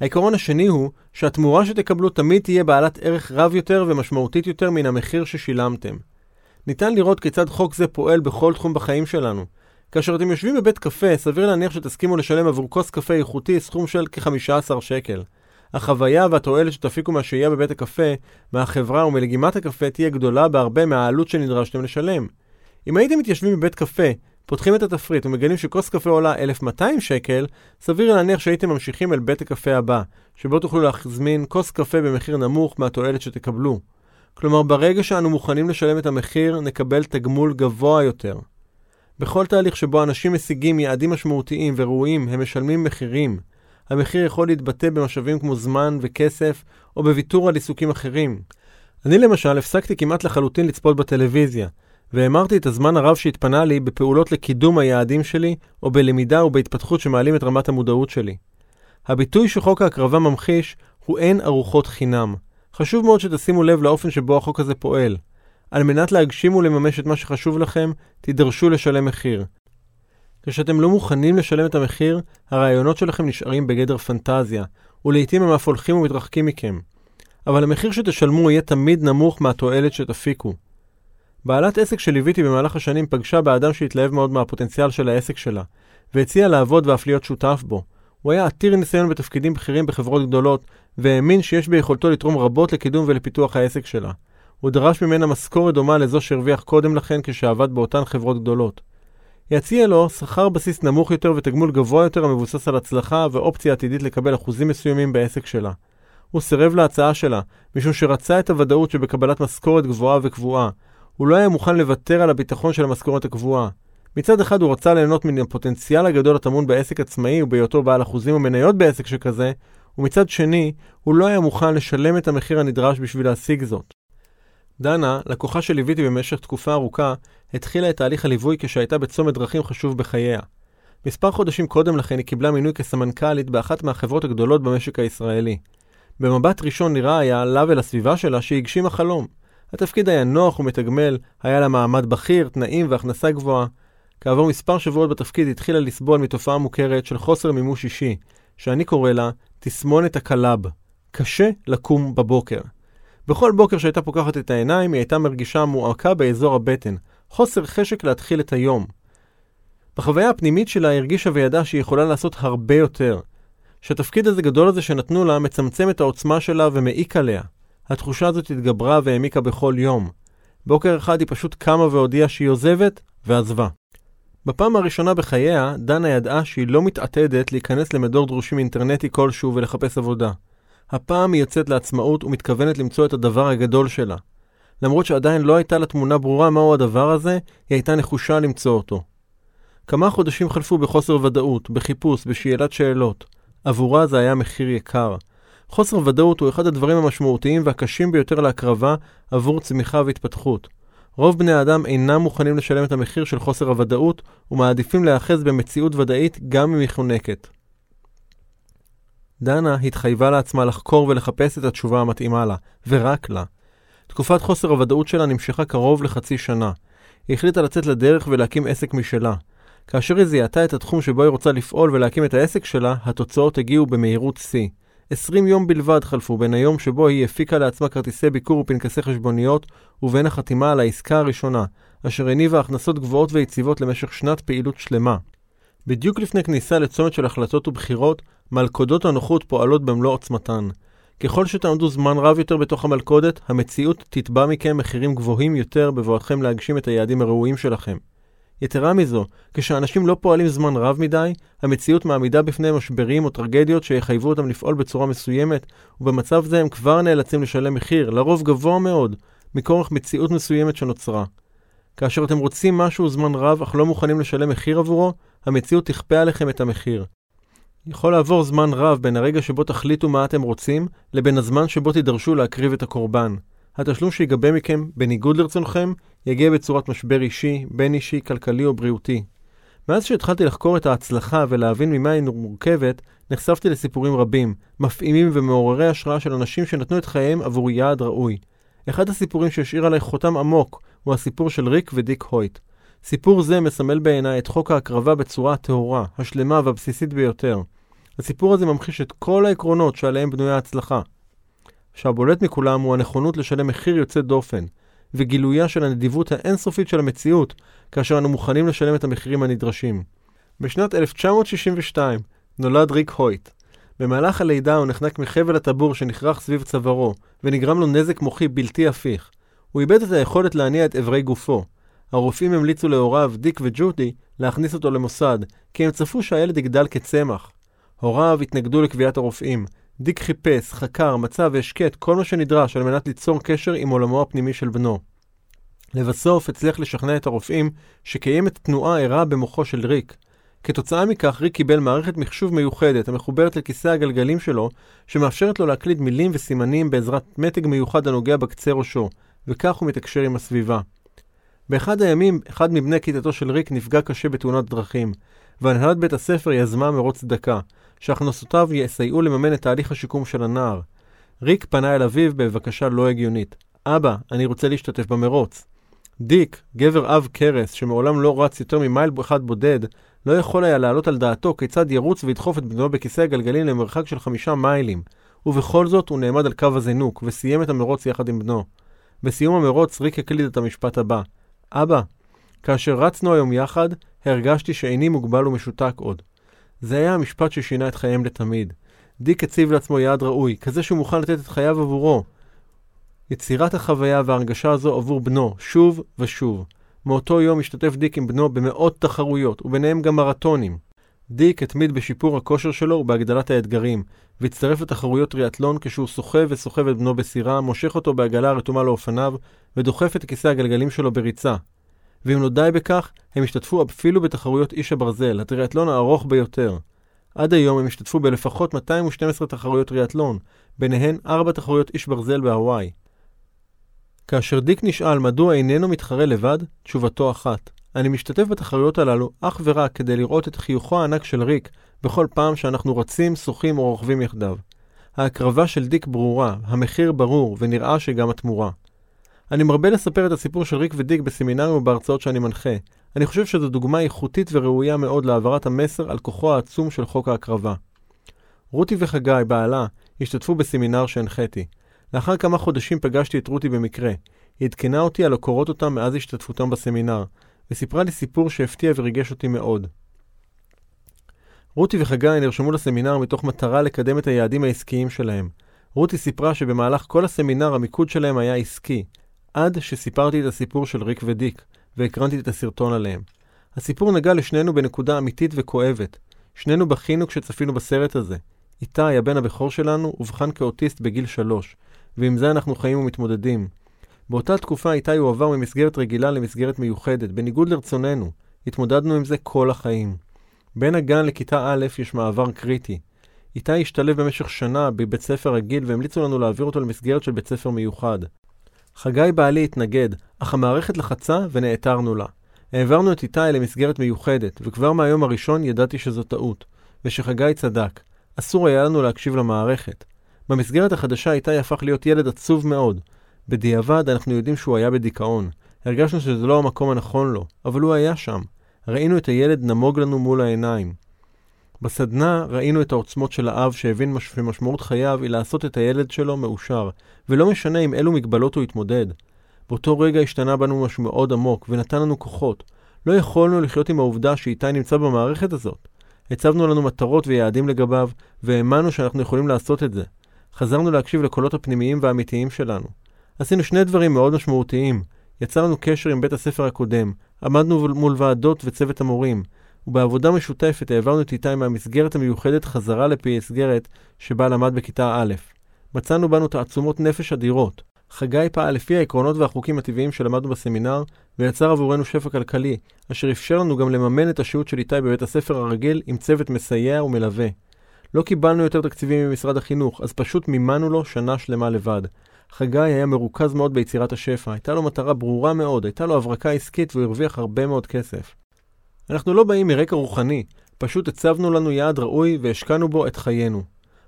העיקרון השני הוא שהתמורה שתקבלו תמיד תהיה בעלת ערך רב יותר ומשמעותית יותר מן המחיר ששילמתם. ניתן לראות כיצד חוק זה פועל בכל תחום בחיים שלנו. כאשר אתם יושבים בבית קפה, סביר להניח שתסכימו לשלם עבור כוס קפה איכותי סכום של כ-15 שקל. החוויה והתועלת שתפיקו מהשהייה בבית הקפה, מהחברה ומלגימת הקפה תהיה גדולה בהרבה מהעלות שנדרשתם לשלם. אם הייתם מתיישבים בבית קפה, פותחים את התפריט ומגלים שכוס קפה עולה 1,200 שקל, סביר להניח שהייתם ממשיכים אל בית הקפה הבא, שבו תוכלו להזמין כוס קפה במחיר נמוך מהתועלת שתקבלו. כלומר, ברגע שאנו מוכנים לשלם את המחיר, נקבל תגמול גבוה יותר. בכל תהליך שבו אנשים משיגים יעדים משמעותיים וראויים, הם משלמים מחירים. המחיר יכול להתבטא במשאבים כמו זמן וכסף, או בוויתור על עיסוקים אחרים. אני למשל הפסקתי כמעט לחלוטין לצפות בטלוויזיה, והמרתי את הזמן הרב שהתפנה לי בפעולות לקידום היעדים שלי, או בלמידה ובהתפתחות שמעלים את רמת המודעות שלי. הביטוי שחוק ההקרבה ממחיש הוא אין ארוחות חינם. חשוב מאוד שתשימו לב לאופן שבו החוק הזה פועל. על מנת להגשים ולממש את מה שחשוב לכם, תידרשו לשלם מחיר. כשאתם לא מוכנים לשלם את המחיר, הרעיונות שלכם נשארים בגדר פנטזיה, ולעיתים הם אף הולכים ומתרחקים מכם. אבל המחיר שתשלמו יהיה תמיד נמוך מהתועלת שתפיקו. בעלת עסק שליוויתי במהלך השנים פגשה באדם שהתלהב מאוד מהפוטנציאל של העסק שלה, והציע לעבוד ואף להיות שותף בו. הוא היה עתיר ניסיון בתפקידים בכירים בחברות גדולות, והאמין שיש ביכולתו לתרום רבות לקידום ולפיתוח העסק שלה. הוא דרש ממנה משכורת דומה לזו שהרוויח קודם לכן כשעבד באותן חברות גדולות. יציע לו שכר בסיס נמוך יותר ותגמול גבוה יותר המבוסס על הצלחה ואופציה עתידית לקבל אחוזים מסוימים בעסק שלה. הוא סירב להצעה שלה, משום שרצה את הוודאות שבקבלת משכורת גבוהה וקבועה. הוא לא היה מוכן לוותר על הביטחון של המשכורת הקבועה. מצד אחד הוא רצה ליהנות מן הפוטנציאל הגדול הטמון בעסק עצמאי ובהיותו בעל אחוזים ומניות בעסק שכזה, ומצד שני, הוא לא היה מוכן לשלם את המחיר הנדרש בשביל להשיג זאת. דנה, לקוחה שליוויתי במשך תקופה ארוכה, התחילה את תהליך הליווי כשהייתה בצומת דרכים חשוב בחייה. מספר חודשים קודם לכן היא קיבלה מינוי כסמנכ"לית באחת מהחברות הגדולות במשק הישראלי. במבט ראשון נראה היה לה ולסביבה שלה שהגשימה חלום. התפקיד היה נוח ומתגמל, היה לה מעמד בכיר, תנאים והכנסה גבוהה. כעבור מספר שבועות בתפקיד התחילה לסבול מתופעה מוכרת של חוסר מימוש אישי, שאני קורא לה תסמונת הקל"ב. קשה לקום בבוקר. בכל בוקר שהייתה פוקחת את העיניים, היא הייתה מרגישה מועקה באזור הבטן, חוסר חשק להתחיל את היום. בחוויה הפנימית שלה הרגישה וידעה שהיא יכולה לעשות הרבה יותר. שהתפקיד הזה גדול הזה שנתנו לה מצמצם את העוצמה שלה ומעיק עליה. התחושה הזאת התגברה והעמיקה בכל יום. בוקר אחד היא פשוט קמה והודיעה שהיא עוזבת, ועזבה. בפעם הראשונה בחייה, דנה ידעה שהיא לא מתעתדת להיכנס למדור דרושים אינטרנטי כלשהו ולחפש עבודה. הפעם היא יוצאת לעצמאות ומתכוונת למצוא את הדבר הגדול שלה. למרות שעדיין לא הייתה לה תמונה ברורה מהו הדבר הזה, היא הייתה נחושה למצוא אותו. כמה חודשים חלפו בחוסר ודאות, בחיפוש, בשאלת שאלות. עבורה זה היה מחיר יקר. חוסר ודאות הוא אחד הדברים המשמעותיים והקשים ביותר להקרבה עבור צמיחה והתפתחות. רוב בני האדם אינם מוכנים לשלם את המחיר של חוסר הוודאות ומעדיפים להיאחז במציאות ודאית גם אם היא חונקת. דנה התחייבה לעצמה לחקור ולחפש את התשובה המתאימה לה, ורק לה. תקופת חוסר הוודאות שלה נמשכה קרוב לחצי שנה. היא החליטה לצאת לדרך ולהקים עסק משלה. כאשר היא זיהתה את התחום שבו היא רוצה לפעול ולהקים את העסק שלה, התוצאות הגיעו במהירות שיא. 20 יום בלבד חלפו בין היום שבו היא הפיקה לעצמה כרטיסי ביקור ופנקסי חשבוניות, ובין החתימה על העסקה הראשונה, אשר הניבה הכנסות גבוהות ויציבות למשך שנת פעילות שלמה. בדיוק לפני כניסה לצומת של החלטות ובחירות, מלכודות הנוחות פועלות במלוא עוצמתן. ככל שתעמדו זמן רב יותר בתוך המלכודת, המציאות תתבע מכם מחירים גבוהים יותר בבואתכם להגשים את היעדים הראויים שלכם. יתרה מזו, כשאנשים לא פועלים זמן רב מדי, המציאות מעמידה בפניהם משברים או טרגדיות שיחייבו אותם לפעול בצורה מסוימת, ובמצב זה הם כבר נאלצים לשלם מחיר, לרוב גבוה מאוד, מכורח מציאות מסוימת שנוצרה. כאשר אתם רוצים משהו זמן רב אך לא מוכנים לשלם מחיר עבורו, המציאות תכפה עליכם את המחיר. יכול לעבור זמן רב בין הרגע שבו תחליטו מה אתם רוצים, לבין הזמן שבו תידרשו להקריב את הקורבן. התשלום שיגבה מכם, בניגוד לרצונכם, יגיע בצורת משבר אישי, בין אישי, כלכלי או בריאותי. מאז שהתחלתי לחקור את ההצלחה ולהבין ממה היא מורכבת, נחשפתי לסיפורים רבים, מפעימים ומעוררי השראה של אנשים שנתנו את חייהם עבור יעד ראוי. אחד הסיפורים שהשאיר עליי חותם עמוק הוא הסיפור של ריק ודיק הויט. סיפור זה מסמל בעיניי את חוק ההקרבה בצורה הטהורה, השלמה והבסיסית ביותר. הסיפור הזה ממחיש את כל העקרונות שעליהם בנויה ההצלחה. שהבולט מכולם הוא הנכונות לשלם מחיר יוצא דופן, וגילויה של הנדיבות האינסופית של המציאות, כאשר אנו מוכנים לשלם את המחירים הנדרשים. בשנת 1962 נולד ריק הויט. במהלך הלידה הוא נחנק מחבל הטבור שנכרך סביב צווארו, ונגרם לו נזק מוחי בלתי הפיך. הוא איבד את היכולת להניע את אברי גופו. הרופאים המליצו להוריו, דיק וג'ודי, להכניס אותו למוסד, כי הם צפו שהילד יגדל כצמח. הוריו התנגדו לקביעת הרופאים, דיק חיפש, חקר, מצא והשקט כל מה שנדרש על מנת ליצור קשר עם עולמו הפנימי של בנו. לבסוף הצליח לשכנע את הרופאים שקיימת תנועה ערה במוחו של ריק. כתוצאה מכך ריק קיבל מערכת מחשוב מיוחדת המחוברת לכיסא הגלגלים שלו, שמאפשרת לו להקליד מילים וסימנים בעזרת מתג מיוחד הנוגע בקצה ראשו, וכך הוא מתקשר עם הסביבה. באחד הימים, אחד מבני כיתתו של ריק נפגע קשה בתאונת דרכים, והנהלת בית הספר יזמה מרוץ צדקה, שהכנסותיו יסייעו לממן את תהליך השיקום של הנער. ריק פנה אל אביו בבקשה לא הגיונית. אבא, אני רוצה להשתתף במרוץ. דיק, גבר אב קרס, שמעולם לא רץ יותר ממייל אחד בודד, לא יכול היה להעלות על דעתו כיצד ירוץ וידחוף את בנו בכיסא הגלגלים למרחק של חמישה מיילים, ובכל זאת הוא נעמד על קו הזינוק, וסיים את המרוץ יחד עם בנו. בסיום המרוץ ריק הקליד את המשפט הבא: אבא, כאשר רצנו היום יחד, הרגשתי שאיני מוגבל ומשותק עוד. זה היה המשפט ששינה את חייהם לתמיד. דיק הציב לעצמו יעד ראוי, כזה שהוא מוכן לתת את חייו עבורו. יצירת החוויה וההרגשה הזו עבור בנו, שוב ושוב. מאותו יום השתתף דיק עם בנו במאות תחרויות, וביניהם גם מרתונים. דיק התמיד בשיפור הכושר שלו ובהגדלת האתגרים, והצטרף לתחרויות טריאטלון כשהוא סוחב וסוחב את בנו בסירה, מושך אותו בעגלה הרתומה לאופניו, ודוחף את כיסא הגלגלים שלו בריצה. ואם לא די בכך, הם השתתפו אפילו בתחרויות איש הברזל, הטריאטלון הארוך ביותר. עד היום הם השתתפו בלפחות 212 תחרויות טריאטלון, ביניהן 4 תחרויות איש ברזל בהוואי. כאשר דיק נשאל מדוע איננו מתחרה לבד, תשובתו אחת: אני משתתף בתחרויות הללו אך ורק כדי לראות את חיוכו הענק של ריק בכל פעם שאנחנו רצים, שוחים או רוכבים יחדיו. ההקרבה של דיק ברורה, המחיר ברור, ונראה שגם התמורה. אני מרבה לספר את הסיפור של ריק ודיק בסמינרים ובהרצאות שאני מנחה. אני חושב שזו דוגמה איכותית וראויה מאוד להעברת המסר על כוחו העצום של חוק ההקרבה. רותי וחגי, בעלה, השתתפו בסמינר שהנחיתי. לאחר כמה חודשים פגשתי את רותי במקרה. היא עדכנה אותי על הקורות אותם מאז השתתפותם בסמינר, וסיפרה לי סיפור שהפתיע וריגש אותי מאוד. רותי וחגי נרשמו לסמינר מתוך מטרה לקדם את היעדים העסקיים שלהם. רותי סיפרה שבמהלך כל הסמינר המיקוד שלהם היה עסקי, עד שסיפרתי את הסיפור של ריק ודיק, והקרנתי את הסרטון עליהם. הסיפור נגע לשנינו בנקודה אמיתית וכואבת. שנינו בכינו כשצפינו בסרט הזה. איתי, הבן הבכור שלנו, אובחן כאוטיסט בגיל שלוש, ועם זה אנחנו חיים ומתמודדים. באותה תקופה איתי הועבר ממסגרת רגילה למסגרת מיוחדת, בניגוד לרצוננו. התמודדנו עם זה כל החיים. בין הגן לכיתה א' יש מעבר קריטי. איתי השתלב במשך שנה בבית ספר רגיל והמליצו לנו להעביר אותו למסגרת של בית ספר מיוחד. חגי בעלי התנגד, אך המערכת לחצה ונעתרנו לה. העברנו את איתי למסגרת מיוחדת, וכבר מהיום הראשון ידעתי שזו טעות, ושחגי צדק. אסור היה לנו להקשיב למערכת. במסגרת החדשה איתי הפך להיות ילד עצוב מאוד. בדיעבד אנחנו יודעים שהוא היה בדיכאון. הרגשנו שזה לא המקום הנכון לו, אבל הוא היה שם. ראינו את הילד נמוג לנו מול העיניים. בסדנה ראינו את העוצמות של האב שהבין שמשמעות חייו היא לעשות את הילד שלו מאושר, ולא משנה עם אילו מגבלות הוא יתמודד. באותו רגע השתנה בנו משהו מאוד עמוק, ונתן לנו כוחות. לא יכולנו לחיות עם העובדה שאיתי נמצא במערכת הזאת. הצבנו לנו מטרות ויעדים לגביו, והאמנו שאנחנו יכולים לעשות את זה. חזרנו להקשיב לקולות הפנימיים והאמיתיים שלנו. עשינו שני דברים מאוד משמעותיים. יצרנו קשר עם בית הספר הקודם, עמדנו מול ועדות וצוות המורים, ובעבודה משותפת העברנו את איתי מהמסגרת המיוחדת חזרה לפי מסגרת שבה למד בכיתה א'. מצאנו בנו תעצומות נפש אדירות. חגי פעל לפי העקרונות והחוקים הטבעיים שלמדנו בסמינר, ויצר עבורנו שפע כלכלי, אשר אפשר לנו גם לממן את השהות של איתי בבית הספר הרגיל עם צוות מסייע ומלווה. לא קיבלנו יותר תקציבים ממשרד החינוך, אז פשוט מימנו לו שנה שלמה לבד. חגי היה מרוכז מאוד ביצירת השפע, הייתה לו מטרה ברורה מאוד, הייתה לו הברקה עסקית והוא הרוויח הרבה מאוד כסף. אנחנו לא באים מרקע רוחני, פשוט הצבנו לנו יעד ראוי והשקענו בו את חיינו.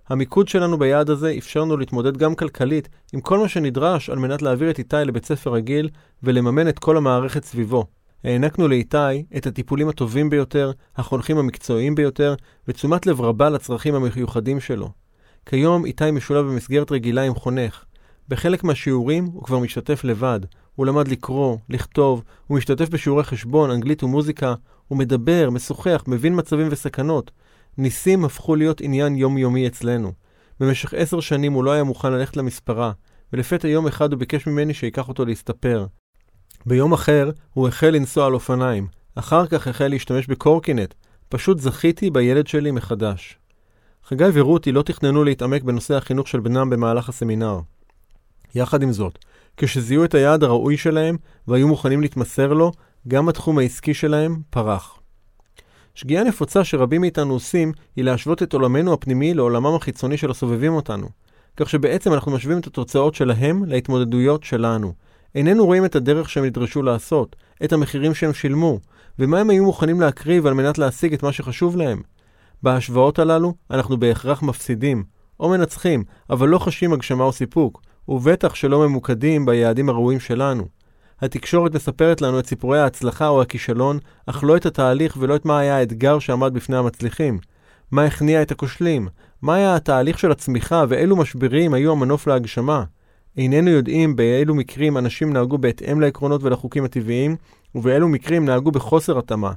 המיקוד שלנו ביעד הזה אפשר לנו להתמודד גם כלכלית עם כל מה שנדרש על מנת להעביר את איתי לבית ספר רגיל ולממן את כל המערכת סביבו. הענקנו לאיתי את הטיפולים הטובים ביותר, החונכים המקצועיים ביותר, ותשומת לב רבה לצרכים המיוחדים שלו. כיום איתי משולב במסגרת רגילה עם חונך. בחלק מהשיעורים הוא כבר משתתף לבד. הוא למד לקרוא, לכתוב, הוא משתתף בשיעורי חשבון, אנגלית ומוזיקה, הוא מדבר, משוחח, מבין מצבים וסכנות. ניסים הפכו להיות עניין יומיומי אצלנו. במשך עשר שנים הוא לא היה מוכן ללכת למספרה, ולפתע יום אחד הוא ביקש ממני שיקח אותו להסתפר. ביום אחר הוא החל לנסוע על אופניים, אחר כך החל להשתמש בקורקינט. פשוט זכיתי בילד שלי מחדש. חגי ורותי לא תכננו להתעמק בנושא החינוך של בנם במהלך הסמינר. יחד עם זאת, כשזיהו את היעד הראוי שלהם והיו מוכנים להתמסר לו, גם התחום העסקי שלהם פרח. שגיאה נפוצה שרבים מאיתנו עושים היא להשוות את עולמנו הפנימי לעולמם החיצוני של הסובבים אותנו, כך שבעצם אנחנו משווים את התוצאות שלהם להתמודדויות שלנו. איננו רואים את הדרך שהם נדרשו לעשות, את המחירים שהם שילמו, ומה הם היו מוכנים להקריב על מנת להשיג את מה שחשוב להם. בהשוואות הללו אנחנו בהכרח מפסידים, או מנצחים, אבל לא חשים הגשמה או סיפוק, ובטח שלא ממוקדים ביעדים הראויים שלנו. התקשורת מספרת לנו את סיפורי ההצלחה או הכישלון, אך לא את התהליך ולא את מה היה האתגר שעמד בפני המצליחים. מה הכניע את הכושלים? מה היה התהליך של הצמיחה ואילו משברים היו המנוף להגשמה? איננו יודעים באילו מקרים אנשים נהגו בהתאם לעקרונות ולחוקים הטבעיים, ובאילו מקרים נהגו בחוסר התאמה.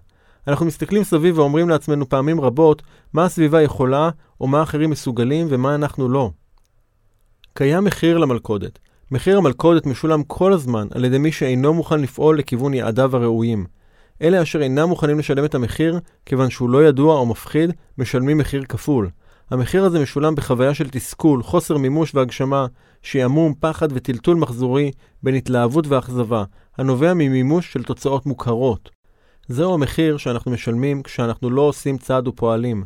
אנחנו מסתכלים סביב ואומרים לעצמנו פעמים רבות מה הסביבה יכולה, או מה אחרים מסוגלים ומה אנחנו לא. קיים מחיר למלכודת. מחיר המלכודת משולם כל הזמן על ידי מי שאינו מוכן לפעול לכיוון יעדיו הראויים. אלה אשר אינם מוכנים לשלם את המחיר, כיוון שהוא לא ידוע או מפחיד, משלמים מחיר כפול. המחיר הזה משולם בחוויה של תסכול, חוסר מימוש והגשמה, שעמום, פחד וטלטול מחזורי בין התלהבות ואכזבה, הנובע ממימוש של תוצאות מוכרות. זהו המחיר שאנחנו משלמים כשאנחנו לא עושים צעד ופועלים.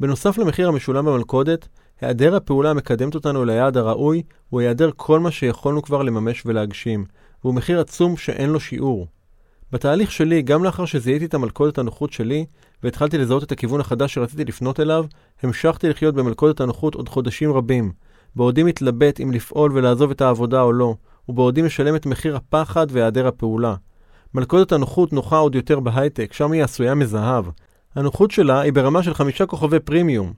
בנוסף למחיר המשולם במלכודת, היעדר הפעולה המקדמת אותנו ליעד הראוי הוא היעדר כל מה שיכולנו כבר לממש ולהגשים, והוא מחיר עצום שאין לו שיעור. בתהליך שלי, גם לאחר שזיהיתי את המלכודת הנוחות שלי, והתחלתי לזהות את הכיוון החדש שרציתי לפנות אליו, המשכתי לחיות במלכודת הנוחות עוד חודשים רבים, בעודי מתלבט אם לפעול ולעזוב את העבודה או לא, ובעודי משלם את מחיר הפחד והיעדר הפעולה. מלכודת הנוחות נוחה עוד יותר בהייטק, שם היא עשויה מזהב. הנוחות שלה היא ברמה של חמישה כוכבי פרימיום.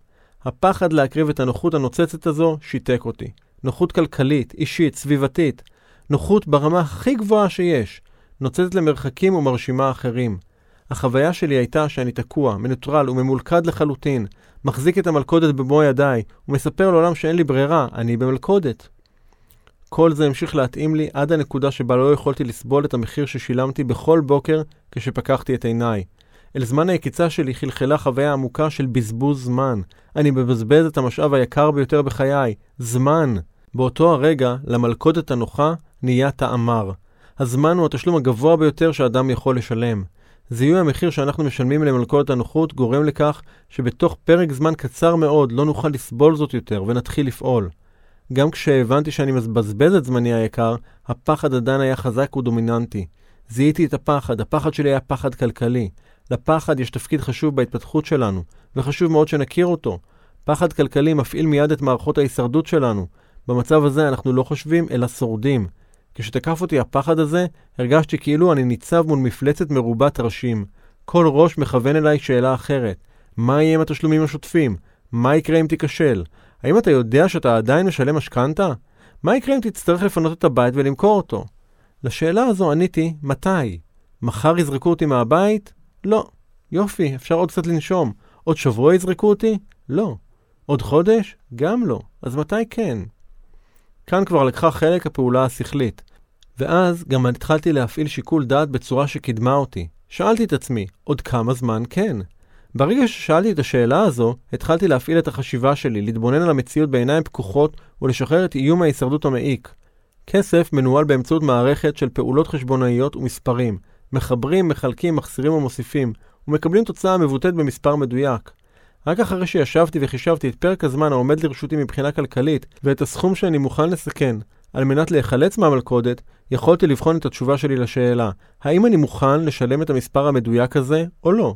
הפחד להקריב את הנוחות הנוצצת הזו שיתק אותי. נוחות כלכלית, אישית, סביבתית. נוחות ברמה הכי גבוהה שיש. נוצצת למרחקים ומרשימה אחרים. החוויה שלי הייתה שאני תקוע, מנוטרל וממולכד לחלוטין, מחזיק את המלכודת במו ידיי, ומספר לעולם שאין לי ברירה, אני במלכודת. כל זה המשיך להתאים לי עד הנקודה שבה לא יכולתי לסבול את המחיר ששילמתי בכל בוקר כשפקחתי את עיניי. אל זמן היקיצה שלי חלחלה חוויה עמוקה של בזבוז זמן. אני מבזבז את המשאב היקר ביותר בחיי, זמן. באותו הרגע, למלכודת הנוחה נהיה טעמר. הזמן הוא התשלום הגבוה ביותר שאדם יכול לשלם. זיהוי המחיר שאנחנו משלמים למלכודת הנוחות גורם לכך שבתוך פרק זמן קצר מאוד לא נוכל לסבול זאת יותר ונתחיל לפעול. גם כשהבנתי שאני מבזבז את זמני היקר, הפחד עדיין היה חזק ודומיננטי. זיהיתי את הפחד, הפחד שלי היה פחד כלכלי. לפחד יש תפקיד חשוב בהתפתחות שלנו, וחשוב מאוד שנכיר אותו. פחד כלכלי מפעיל מיד את מערכות ההישרדות שלנו. במצב הזה אנחנו לא חושבים, אלא שורדים. כשתקף אותי הפחד הזה, הרגשתי כאילו אני ניצב מול מפלצת מרובת ראשים. כל ראש מכוון אליי שאלה אחרת. מה יהיה עם התשלומים השוטפים? מה יקרה אם תיכשל? האם אתה יודע שאתה עדיין משלם משכנתה? מה יקרה אם תצטרך לפנות את הבית ולמכור אותו? לשאלה הזו עניתי, מתי? מחר יזרקו אותי מהבית? לא. יופי, אפשר עוד קצת לנשום. עוד שבוע יזרקו אותי? לא. עוד חודש? גם לא. אז מתי כן? כאן כבר לקחה חלק הפעולה השכלית. ואז גם התחלתי להפעיל שיקול דעת בצורה שקידמה אותי. שאלתי את עצמי, עוד כמה זמן כן? ברגע ששאלתי את השאלה הזו, התחלתי להפעיל את החשיבה שלי, להתבונן על המציאות בעיניים פקוחות ולשחרר את איום ההישרדות המעיק. כסף מנוהל באמצעות מערכת של פעולות חשבונאיות ומספרים. מחברים, מחלקים, מחסירים ומוסיפים, ומקבלים תוצאה מבוטאת במספר מדויק. רק אחרי שישבתי וחישבתי את פרק הזמן העומד לרשותי מבחינה כלכלית, ואת הסכום שאני מוכן לסכן, על מנת להיחלץ מהמלכודת, יכולתי לבחון את התשובה שלי לשאלה, האם אני מוכן לשלם את המספר המדויק הזה, או לא?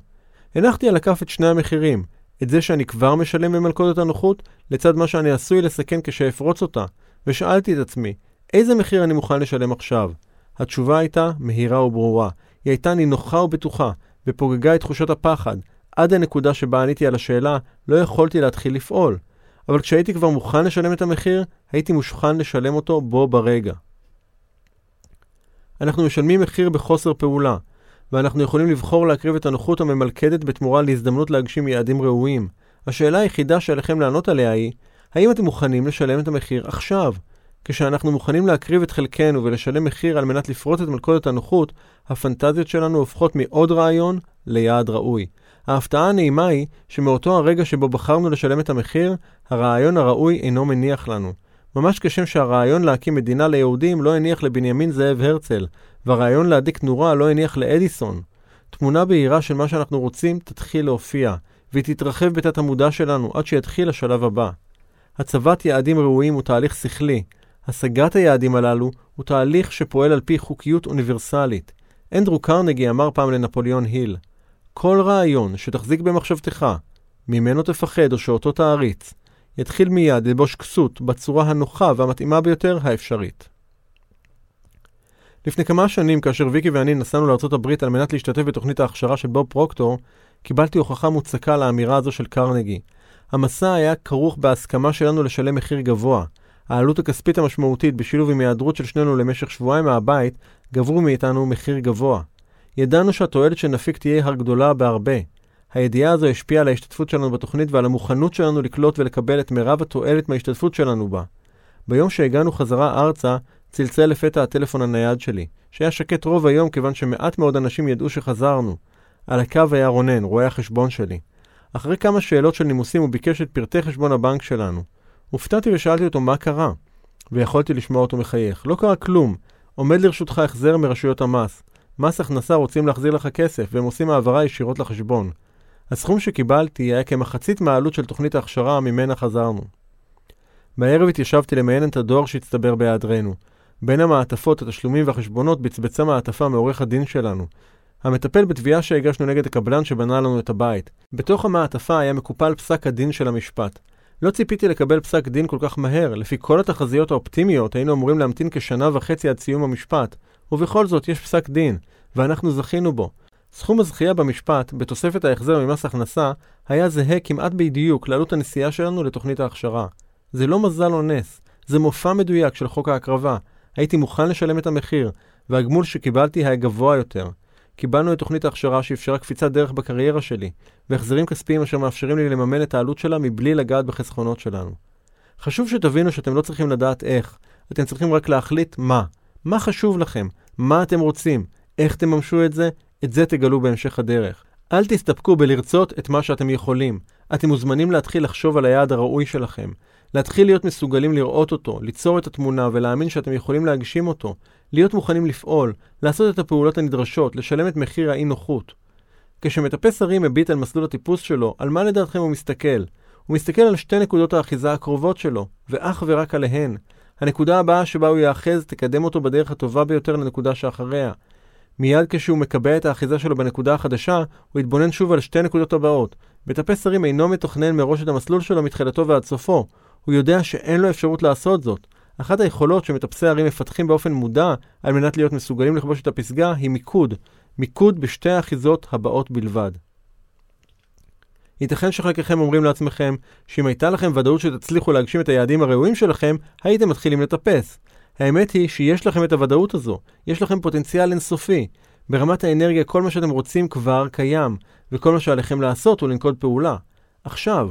הנחתי על הכף את שני המחירים, את זה שאני כבר משלם במלכודת הנוחות, לצד מה שאני עשוי לסכן כשאפרוץ אותה, ושאלתי את עצמי, איזה מחיר אני מוכן לשלם עכשיו? התשובה הייתה מהירה וברורה. היא הייתה נינוחה ובטוחה, ופוגגה את תחושות הפחד. עד הנקודה שבה עניתי על השאלה, לא יכולתי להתחיל לפעול. אבל כשהייתי כבר מוכן לשלם את המחיר, הייתי מוכן לשלם אותו בו ברגע. אנחנו משלמים מחיר בחוסר פעולה, ואנחנו יכולים לבחור להקריב את הנוחות הממלכדת בתמורה להזדמנות להגשים יעדים ראויים. השאלה היחידה שעליכם לענות עליה היא, האם אתם מוכנים לשלם את המחיר עכשיו? כשאנחנו מוכנים להקריב את חלקנו ולשלם מחיר על מנת לפרוט את מלכודת הנוחות, הפנטזיות שלנו הופכות מעוד רעיון ליעד ראוי. ההפתעה הנעימה היא שמאותו הרגע שבו בחרנו לשלם את המחיר, הרעיון הראוי אינו מניח לנו. ממש כשם שהרעיון להקים מדינה ליהודים לא הניח לבנימין זאב הרצל, והרעיון להדליק נורה לא הניח לאדיסון. תמונה בהירה של מה שאנחנו רוצים תתחיל להופיע, והיא תתרחב בתת המודע שלנו עד שיתחיל השלב הבא. הצבת יעדים ראויים הוא תהליך שכלי. השגת היעדים הללו הוא תהליך שפועל על פי חוקיות אוניברסלית. אנדרו קרנגי אמר פעם לנפוליאון היל, כל רעיון שתחזיק במחשבתך, ממנו תפחד או שאותו תעריץ, יתחיל מיד ללבוש כסות בצורה הנוחה והמתאימה ביותר האפשרית. לפני כמה שנים, כאשר ויקי ואני נסענו לארה"ב על מנת להשתתף בתוכנית ההכשרה של בוב פרוקטור, קיבלתי הוכחה מוצקה לאמירה הזו של קרנגי. המסע היה כרוך בהסכמה שלנו לשלם מחיר גבוה. העלות הכספית המשמעותית בשילוב עם היעדרות של שנינו למשך שבועיים מהבית, גברו מאיתנו מחיר גבוה. ידענו שהתועלת שנפיק תהיה הגדולה בהרבה. הידיעה הזו השפיעה על ההשתתפות שלנו בתוכנית ועל המוכנות שלנו לקלוט ולקבל את מירב התועלת מההשתתפות שלנו בה. ביום שהגענו חזרה ארצה, צלצל לפתע הטלפון הנייד שלי, שהיה שקט רוב היום כיוון שמעט מאוד אנשים ידעו שחזרנו. על הקו היה רונן, רואה החשבון שלי. אחרי כמה שאלות של נימוסים הוא ביקש את פרטי חשבון הבנק שלנו. הופתעתי ושאלתי אותו מה קרה, ויכולתי לשמוע אותו מחייך. לא קרה כלום, עומד לרשותך החזר מרשויות המס. מס הכנסה רוצים להחזיר לך כסף, והם עושים העברה ישירות לחשבון. הסכום שקיבלתי היה כמחצית מהעלות של תוכנית ההכשרה ממנה חזרנו. בערב התיישבתי למיין את הדואר שהצטבר בהיעדרנו. בין המעטפות, התשלומים והחשבונות בצבצה מעטפה מעורך הדין שלנו. המטפל בתביעה שהגשנו נגד הקבלן שבנה לנו את הבית. בתוך המעטפה היה מקופל פסק הדין של המשפט. לא ציפיתי לקבל פסק דין כל כך מהר, לפי כל התחזיות האופטימיות היינו אמורים להמתין כשנה וחצי עד סיום המשפט. ובכל זאת יש פסק דין, ואנחנו זכינו בו. סכום הזכייה במשפט, בתוספת ההחזר ממס הכנסה, היה זהה כמעט בדיוק לעלות הנסיעה שלנו לתוכנית ההכשרה. זה לא מזל או נס, זה מופע מדויק של חוק ההקרבה. הייתי מוכן לשלם את המחיר, והגמול שקיבלתי היה גבוה יותר. קיבלנו את תוכנית ההכשרה שאפשרה קפיצת דרך בקריירה שלי, והחזרים כספיים אשר מאפשרים לי לממן את העלות שלה מבלי לגעת בחסכונות שלנו. חשוב שתבינו שאתם לא צריכים לדעת איך, אתם צריכים רק להחליט מה. מה חשוב לכם? מה אתם רוצים? איך תממשו את זה? את זה תגלו בהמשך הדרך. אל תסתפקו בלרצות את מה שאתם יכולים. אתם מוזמנים להתחיל לחשוב על היעד הראוי שלכם. להתחיל להיות מסוגלים לראות אותו, ליצור את התמונה ולהאמין שאתם יכולים להגשים אותו. להיות מוכנים לפעול, לעשות את הפעולות הנדרשות, לשלם את מחיר האי-נוחות. כשמטפס הרים מביט על מסלול הטיפוס שלו, על מה לדעתכם הוא מסתכל? הוא מסתכל על שתי נקודות האחיזה הקרובות שלו, ואך ורק עליהן. הנקודה הבאה שבה הוא יאחז תקדם אותו בדרך הטובה ביותר לנקודה שאחריה. מיד כשהוא מקבע את האחיזה שלו בנקודה החדשה, הוא יתבונן שוב על שתי נקודות הבאות. מטפס הרים אינו מתוכנן מראש את המסלול שלו מתחילתו ועד סופו. הוא יודע שאין לו אפשרות לעשות זאת. אחת היכולות שמטפסי הרים מפתחים באופן מודע על מנת להיות מסוגלים לכבוש את הפסגה היא מיקוד. מיקוד בשתי האחיזות הבאות בלבד. ייתכן שחלקכם אומרים לעצמכם שאם הייתה לכם ודאות שתצליחו להגשים את היעדים הראויים שלכם, הייתם מתחילים לטפס. האמת היא שיש לכם את הוודאות הזו, יש לכם פוטנציאל אינסופי. ברמת האנרגיה כל מה שאתם רוצים כבר קיים, וכל מה שעליכם לעשות הוא לנקוט פעולה. עכשיו,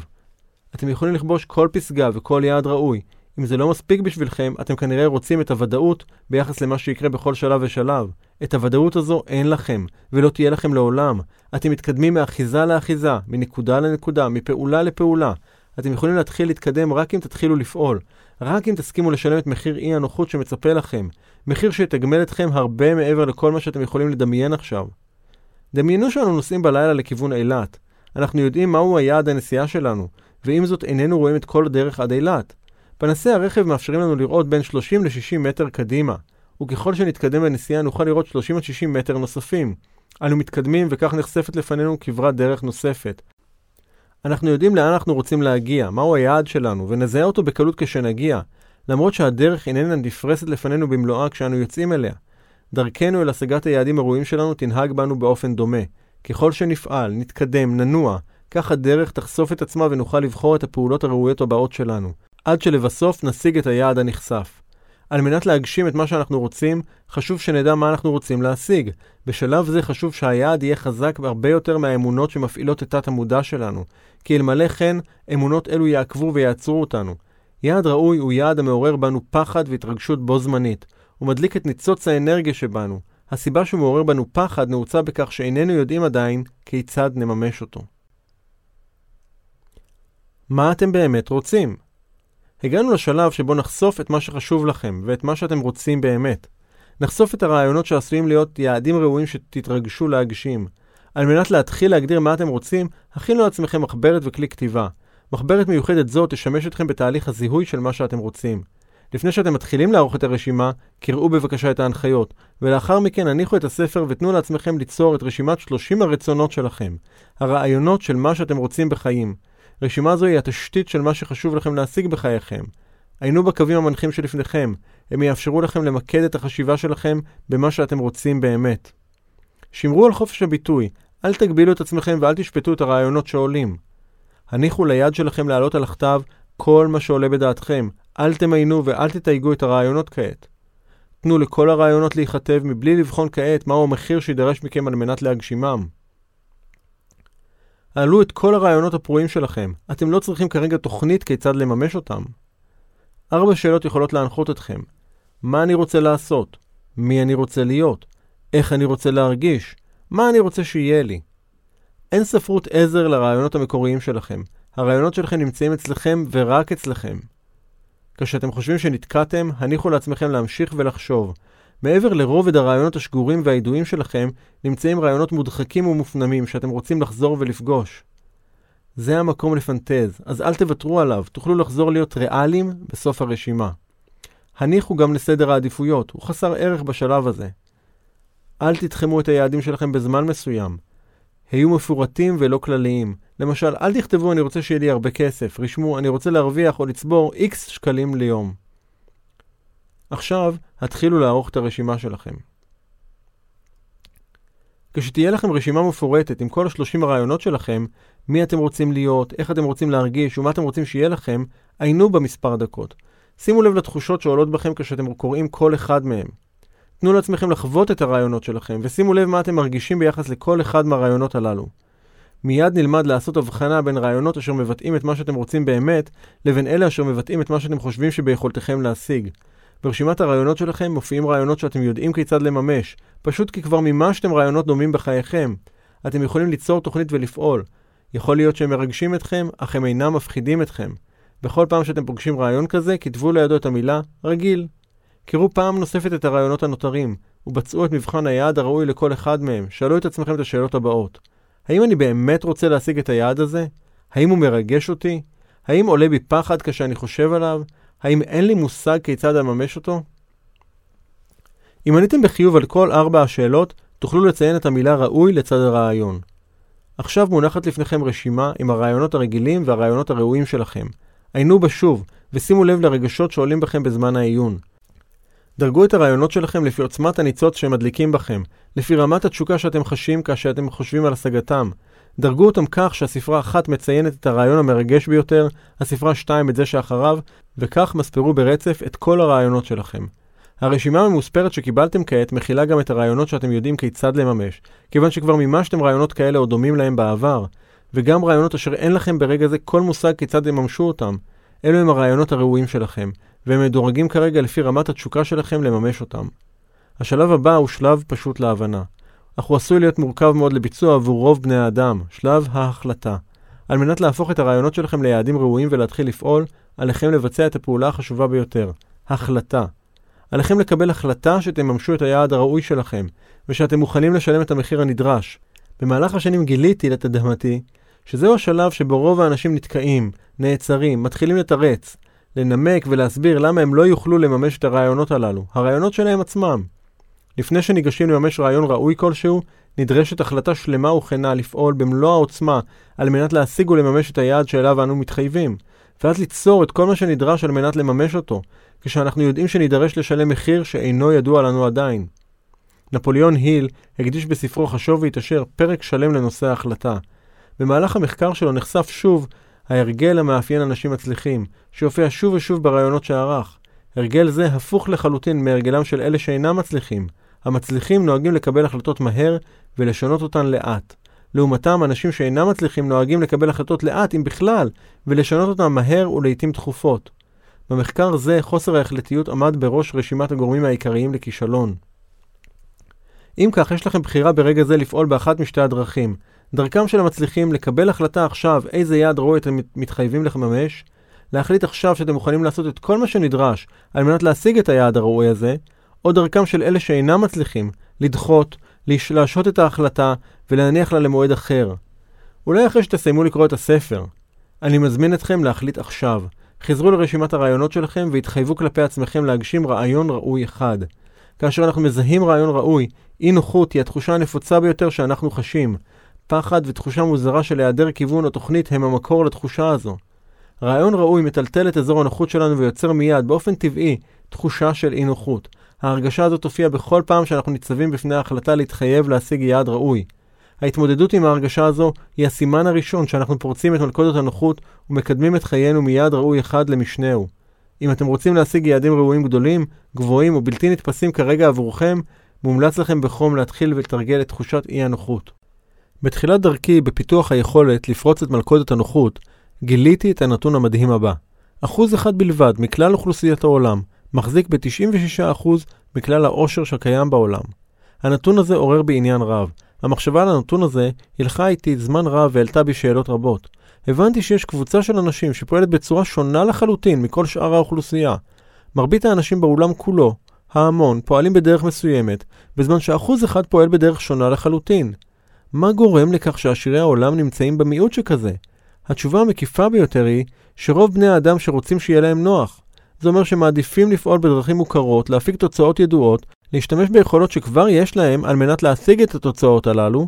אתם יכולים לכבוש כל פסגה וכל יעד ראוי. אם זה לא מספיק בשבילכם, אתם כנראה רוצים את הוודאות ביחס למה שיקרה בכל שלב ושלב. את הוודאות הזו אין לכם, ולא תהיה לכם לעולם. אתם מתקדמים מאחיזה לאחיזה, מנקודה לנקודה, מפעולה לפעולה. אתם יכולים להתחיל להתקדם רק אם תתחילו לפעול. רק אם תסכימו לשלם את מחיר אי הנוחות שמצפה לכם. מחיר שיתגמל אתכם הרבה מעבר לכל מה שאתם יכולים לדמיין עכשיו. דמיינו שאנו נוסעים בלילה לכיוון אילת. אנחנו יודעים מהו היעד הנסיעה שלנו, ועם זאת איננו רואים את כל הדרך עד אילת. פנסי הרכב מאפשרים לנו לראות בין 30 ל-60 מטר קדימה, וככל שנתקדם בנסיעה נוכל לראות 30 60 מטר נוספים. אנו מתקדמים וכך נחשפת לפנינו כברת דרך נוספת. אנחנו יודעים לאן אנחנו רוצים להגיע, מהו היעד שלנו, ונזהה אותו בקלות כשנגיע, למרות שהדרך איננה נפרסת לפנינו במלואה כשאנו יוצאים אליה. דרכנו אל השגת היעדים הראויים שלנו תנהג בנו באופן דומה. ככל שנפעל, נתקדם, ננוע, כך הדרך תחשוף את עצמה ונוכל לבחור את הפעולות הראויות הבאות שלנו, עד שלבסוף נשיג את היעד הנכסף. על מנת להגשים את מה שאנחנו רוצים, חשוב שנדע מה אנחנו רוצים להשיג. בשלב זה חשוב שהיעד יהיה חזק הרבה יותר מהאמונות שמפעילות את תת המודע שלנו, כי אלמלא כן, אמונות אלו יעקבו ויעצרו אותנו. יעד ראוי הוא יעד המעורר בנו פחד והתרגשות בו זמנית. הוא מדליק את ניצוץ האנרגיה שבנו. הסיבה שהוא מעורר בנו פחד נעוצה בכך שאיננו יודעים עדיין כיצד נממש אותו. מה אתם באמת רוצים? הגענו לשלב שבו נחשוף את מה שחשוב לכם ואת מה שאתם רוצים באמת. נחשוף את הרעיונות שעשויים להיות יעדים ראויים שתתרגשו להגשים. על מנת להתחיל להגדיר מה אתם רוצים, הכינו לעצמכם מחברת וכלי כתיבה. מחברת מיוחדת זו תשמש אתכם בתהליך הזיהוי של מה שאתם רוצים. לפני שאתם מתחילים לערוך את הרשימה, קראו בבקשה את ההנחיות, ולאחר מכן הניחו את הספר ותנו לעצמכם ליצור את רשימת 30 הרצונות שלכם, הרעיונות של מה שאתם רוצים בחיים. רשימה זו היא התשתית של מה שחשוב לכם להשיג בחייכם. עיינו בקווים המנחים שלפניכם, הם יאפשרו לכם למקד את החשיבה שלכם במה שאתם רוצים באמת. שמרו על חופש הביטוי, אל תגבילו את עצמכם ואל תשפטו את הרעיונות שעולים. הניחו ליד שלכם לעלות על הכתב כל מה שעולה בדעתכם, אל תמיינו ואל תתייגו את הרעיונות כעת. תנו לכל הרעיונות להיכתב מבלי לבחון כעת מהו המחיר שידרש מכם על מנת להגשימם. העלו את כל הרעיונות הפרועים שלכם, אתם לא צריכים כרגע תוכנית כיצד לממש אותם. ארבע שאלות יכולות להנחות אתכם. מה אני רוצה לעשות? מי אני רוצה להיות? איך אני רוצה להרגיש? מה אני רוצה שיהיה לי? אין ספרות עזר לרעיונות המקוריים שלכם. הרעיונות שלכם נמצאים אצלכם ורק אצלכם. כשאתם חושבים שנתקעתם, הניחו לעצמכם להמשיך ולחשוב. מעבר לרובד הרעיונות השגורים והידועים שלכם, נמצאים רעיונות מודחקים ומופנמים שאתם רוצים לחזור ולפגוש. זה המקום לפנטז, אז אל תוותרו עליו, תוכלו לחזור להיות ריאליים בסוף הרשימה. הניחו גם לסדר העדיפויות, הוא חסר ערך בשלב הזה. אל תתחמו את היעדים שלכם בזמן מסוים. היו מפורטים ולא כלליים. למשל, אל תכתבו אני רוצה שיהיה לי הרבה כסף, רשמו אני רוצה להרוויח או לצבור X שקלים ליום. עכשיו, התחילו לערוך את הרשימה שלכם. כשתהיה לכם רשימה מפורטת עם כל השלושים הרעיונות שלכם, מי אתם רוצים להיות, איך אתם רוצים להרגיש ומה אתם רוצים שיהיה לכם, עיינו במספר דקות. שימו לב לתחושות שעולות בכם כשאתם קוראים כל אחד מהם. תנו לעצמכם לחוות את הרעיונות שלכם, ושימו לב מה אתם מרגישים ביחס לכל אחד מהרעיונות הללו. מיד נלמד לעשות הבחנה בין רעיונות אשר מבטאים את מה שאתם רוצים באמת, לבין אלה אשר מבטאים את מה שאתם חושבים שביכולתכם להשיג. ברשימת הרעיונות שלכם מופיעים רעיונות שאתם יודעים כיצד לממש, פשוט כי כבר מימשתם רעיונות דומים בחייכם. אתם יכולים ליצור תוכנית ולפעול. יכול להיות שהם מרגשים אתכם, אך הם אינם מפחידים אתכם. בכל פעם שאתם פוגשים רעיון כזה, כתבו לידו את המילה רגיל. קראו פעם נוספת את הרעיונות הנותרים, ובצעו את מבחן היעד הראוי לכל אחד מהם. שאלו את עצמכם את השאלות הבאות: האם אני באמת רוצה להשיג את היעד הזה? האם הוא מרגש אותי? האם עולה בי פחד כשאני חושב עליו? האם אין לי מושג כיצד לממש אותו? אם עניתם בחיוב על כל ארבע השאלות, תוכלו לציין את המילה ראוי לצד הרעיון. עכשיו מונחת לפניכם רשימה עם הרעיונות הרגילים והרעיונות הראויים שלכם. עיינו בה שוב, ושימו לב לרגשות שעולים בכם בזמן העיון. דרגו את הרעיונות שלכם לפי עוצמת הניצוץ שהם מדליקים בכם, לפי רמת התשוקה שאתם חשים כאשר אתם חושבים על השגתם. דרגו אותם כך שהספרה אחת מציינת את הרעיון המרגש ביותר, הספרה שתיים את זה שאחריו, וכך מספרו ברצף את כל הרעיונות שלכם. הרשימה הממוספרת שקיבלתם כעת מכילה גם את הרעיונות שאתם יודעים כיצד לממש, כיוון שכבר מימשתם רעיונות כאלה או דומים להם בעבר, וגם רעיונות אשר אין לכם ברגע זה כל מושג כיצד יממשו אותם. אלו הם הרעיונות הראויים שלכם, והם מדורגים כרגע לפי רמת התשוקה שלכם לממש אותם. השלב הבא הוא שלב פשוט להבנה, אך הוא עשוי להיות מורכב מאוד לביצוע עבור רוב בני האדם, שלב ההחלטה. על מנת להפוך את הרעיונות שלכם ליעדים ראויים ולהתחיל לפעול, עליכם לבצע את הפעולה החשובה ביותר, החלטה. עליכם לקבל החלטה שתממשו את היעד הראוי שלכם, ושאתם מוכנים לשלם את המחיר הנדרש. במהלך השנים גיליתי, לתדהמתי, שזהו השלב שבו רוב האנשים נתקעים, נעצרים, מתחילים לתרץ, לנמק ולהסביר למה הם לא יוכלו לממש את הרעיונות הללו, הרעיונות שלהם עצמם. לפני שניגשים לממש רעיון ראוי כלשהו, נדרשת החלטה שלמה וכנה לפעול במלוא העוצמה על מנת להשיג ולממש את היעד שאליו אנו מתחייבים, ואז ליצור את כל מה שנדרש על מנת לממש אותו, כשאנחנו יודעים שנידרש לשלם מחיר שאינו ידוע לנו עדיין. נפוליאון היל הקדיש בספרו חשוב והתעשר פרק שלם לנושא ההחלטה. במהלך המחקר שלו נחשף שוב ההרגל המאפיין אנשים מצליחים, שיופיע שוב ושוב ברעיונות שערך. הרגל זה הפוך לחלוטין מהרגלם של אלה שאינם מצליחים. המצליחים נוהגים לקבל החלטות מהר ולשנות אותן לאט. לעומתם, אנשים שאינם מצליחים נוהגים לקבל החלטות לאט, אם בכלל, ולשנות אותן מהר ולעיתים תכופות. במחקר זה, חוסר ההחלטיות עמד בראש רשימת הגורמים העיקריים לכישלון. אם כך, יש לכם בחירה ברגע זה לפעול באחת משתי הדרכים. דרכם של המצליחים לקבל החלטה עכשיו איזה יעד ראוי אתם מתחייבים לממש, להחליט עכשיו שאתם מוכנים לעשות את כל מה שנדרש על מנת להשיג את היעד הראוי הזה, או דרכם של אלה שאינם מצליחים, לדחות, להשהות את ההחלטה ולהניח לה למועד אחר. אולי אחרי שתסיימו לקרוא את הספר. אני מזמין אתכם להחליט עכשיו. חזרו לרשימת הרעיונות שלכם והתחייבו כלפי עצמכם להגשים רעיון ראוי אחד. כאשר אנחנו מזהים רעיון ראוי, אי נוחות היא התחושה הנפוצה ביותר שאנחנו חשים. פחד ותחושה מוזרה של היעדר כיוון או תוכנית הם המקור לתחושה הזו. רעיון ראוי מטלטל את אזור הנוחות שלנו ויוצר מיד, באופן טבעי, תחושה של אי נוחות. ההרגשה הזאת תופיע בכל פעם שאנחנו ניצבים בפני ההחלטה להתחייב להשיג יעד ראוי. ההתמודדות עם ההרגשה הזו היא הסימן הראשון שאנחנו פורצים את מלכודת הנוחות ומקדמים את חיינו מיעד ראוי אחד למשנהו. אם אתם רוצים להשיג יעדים ראויים גדולים, גבוהים ובלתי נתפסים כרגע עבורכם, מומלץ לכם בחום להתחיל ולתרגל את תחושת אי הנוחות. בתחילת דרכי בפיתוח היכולת לפרוץ את מלכודת הנוחות, גיליתי את הנתון המדהים הבא. אחוז אחד בלבד מכלל אוכלוסיית העולם מחזיק ב-96% מכלל העושר שקיים בעולם. הנתון הזה עורר בי עניין רב. המחשבה על הנתון הזה הלכה איתי זמן רב והעלתה בי שאלות רבות. הבנתי שיש קבוצה של אנשים שפועלת בצורה שונה לחלוטין מכל שאר האוכלוסייה. מרבית האנשים באולם כולו, ההמון, פועלים בדרך מסוימת, בזמן שאחוז אחד פועל בדרך שונה לחלוטין. מה גורם לכך שעשירי העולם נמצאים במיעוט שכזה? התשובה המקיפה ביותר היא שרוב בני האדם שרוצים שיהיה להם נוח. זה אומר שמעדיפים לפעול בדרכים מוכרות, להפיק תוצאות ידועות, להשתמש ביכולות שכבר יש להם על מנת להשיג את התוצאות הללו.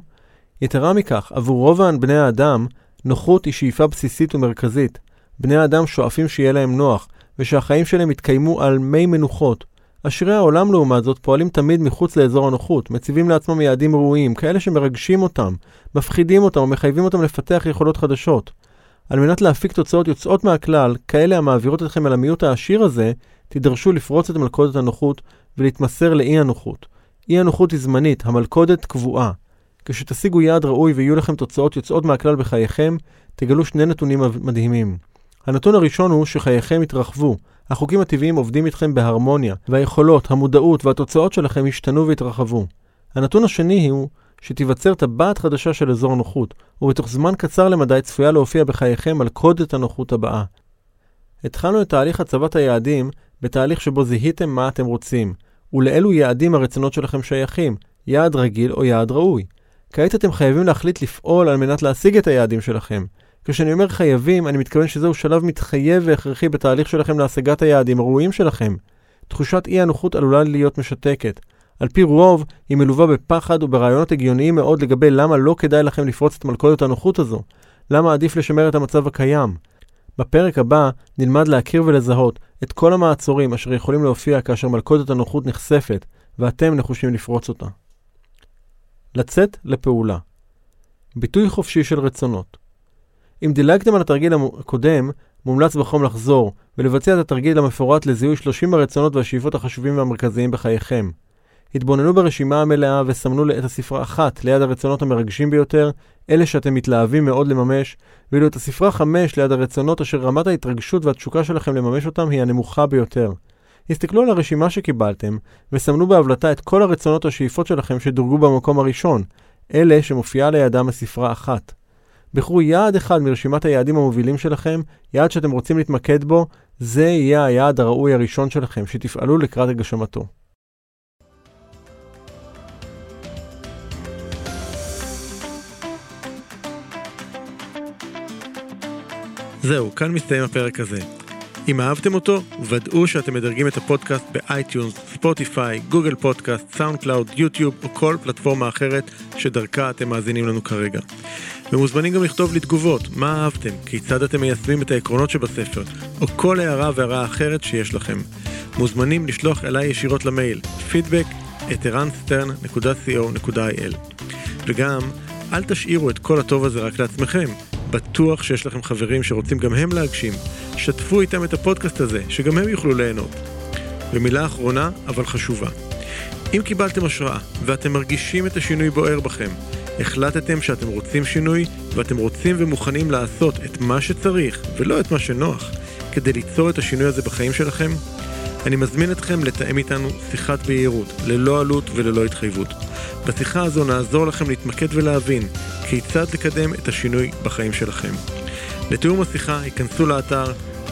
יתרה מכך, עבור רוב בני האדם, נוחות היא שאיפה בסיסית ומרכזית. בני האדם שואפים שיהיה להם נוח, ושהחיים שלהם יתקיימו על מי מנוחות. עשירי העולם לעומת זאת פועלים תמיד מחוץ לאזור הנוחות, מציבים לעצמם יעדים ראויים, כאלה שמרגשים אותם, מפחידים אותם ומחייבים אותם לפתח יכולות חדשות. על מנת להפיק תוצאות יוצאות מהכלל, כאלה המעבירות אתכם אל המיעוט העשיר הזה, תידרשו לפרוץ את מלכודת הנוחות ולהתמסר לאי הנוחות. אי הנוחות היא זמנית, המלכודת קבועה. כשתשיגו יעד ראוי ויהיו לכם תוצאות יוצאות מהכלל בחייכם, תגלו שני נתונים מדהימים. הנתון הראשון הוא שחייכם יתרחבו, החוקים הטבעיים עובדים איתכם בהרמוניה, והיכולות, המודעות והתוצאות שלכם ישתנו ויתרחבו. הנתון השני הוא שתיווצר טבעת חדשה של אזור נוחות, ובתוך זמן קצר למדי צפויה להופיע בחייכם מלכודת הנוחות הבאה. התחלנו את תהליך הצבת היעדים בתהליך שבו זיהיתם מה אתם רוצים, ולאילו יעדים הרצונות שלכם שייכים, יעד רגיל או יעד ראוי. כעת אתם חייבים להחליט לפעול על מנת להשיג את היעדים שלכם. כשאני אומר חייבים, אני מתכוון שזהו שלב מתחייב והכרחי בתהליך שלכם להשגת היעדים הראויים שלכם. תחושת אי הנוחות עלולה להיות משתקת. על פי רוב, היא מלווה בפחד וברעיונות הגיוניים מאוד לגבי למה לא כדאי לכם לפרוץ את מלכודת הנוחות הזו. למה עדיף לשמר את המצב הקיים. בפרק הבא נלמד להכיר ולזהות את כל המעצורים אשר יכולים להופיע כאשר מלכודת הנוחות נחשפת, ואתם נחושים לפרוץ אותה. לצאת לפעולה ביטוי חופשי של רצונות אם דילגתם על התרגיל הקודם, מומלץ בחום לחזור ולבצע את התרגיל המפורט לזיהוי 30 הרצונות והשאיפות החשובים והמרכזיים בחייכם. התבוננו ברשימה המלאה וסמנו את הספרה אחת ליד הרצונות המרגשים ביותר, אלה שאתם מתלהבים מאוד לממש, ואילו את הספרה חמש ליד הרצונות אשר רמת ההתרגשות והתשוקה שלכם לממש אותם היא הנמוכה ביותר. הסתכלו על הרשימה שקיבלתם, וסמנו בהבלטה את כל הרצונות השאיפות שלכם שדורגו במקום הראשון, אלה שמופיעה לידם הספרה אחת. בחרו יעד אחד מרשימת היעדים המובילים שלכם, יעד שאתם רוצים להתמקד בו, זה יהיה היעד הראוי הראשון שלכם, שתפעלו לקראת הגשמתו. זהו, כאן מסתיים הפרק הזה. אם אהבתם אותו, ודאו שאתם מדרגים את הפודקאסט ב iTunes, Spotify, Google Podcast, SoundCloud, YouTube או כל פלטפורמה אחרת שדרכה אתם מאזינים לנו כרגע. ומוזמנים גם לכתוב לי תגובות, מה אהבתם, כיצד אתם מיישמים את העקרונות שבספר, או כל הערה והארה אחרת שיש לכם. מוזמנים לשלוח אליי ישירות למייל, feedback at eranstern.co.il. וגם, אל תשאירו את כל הטוב הזה רק לעצמכם. בטוח שיש לכם חברים שרוצים גם הם להגשים. שתפו איתם את הפודקאסט הזה, שגם הם יוכלו ליהנות. ומילה אחרונה, אבל חשובה. אם קיבלתם השראה ואתם מרגישים את השינוי בוער בכם, החלטתם שאתם רוצים שינוי ואתם רוצים ומוכנים לעשות את מה שצריך ולא את מה שנוח כדי ליצור את השינוי הזה בחיים שלכם, אני מזמין אתכם לתאם איתנו שיחת בהירות, ללא עלות וללא התחייבות. בשיחה הזו נעזור לכם להתמקד ולהבין כיצד לקדם את השינוי בחיים שלכם. לתיאום השיחה ייכנסו לאתר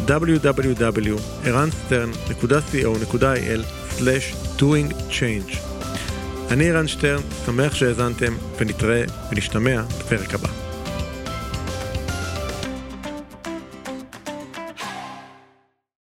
www.ערנסטרן.co.il/doingchange. אני ערן שטרן, שמח שהאזנתם, ונתראה ונשתמע בפרק הבא.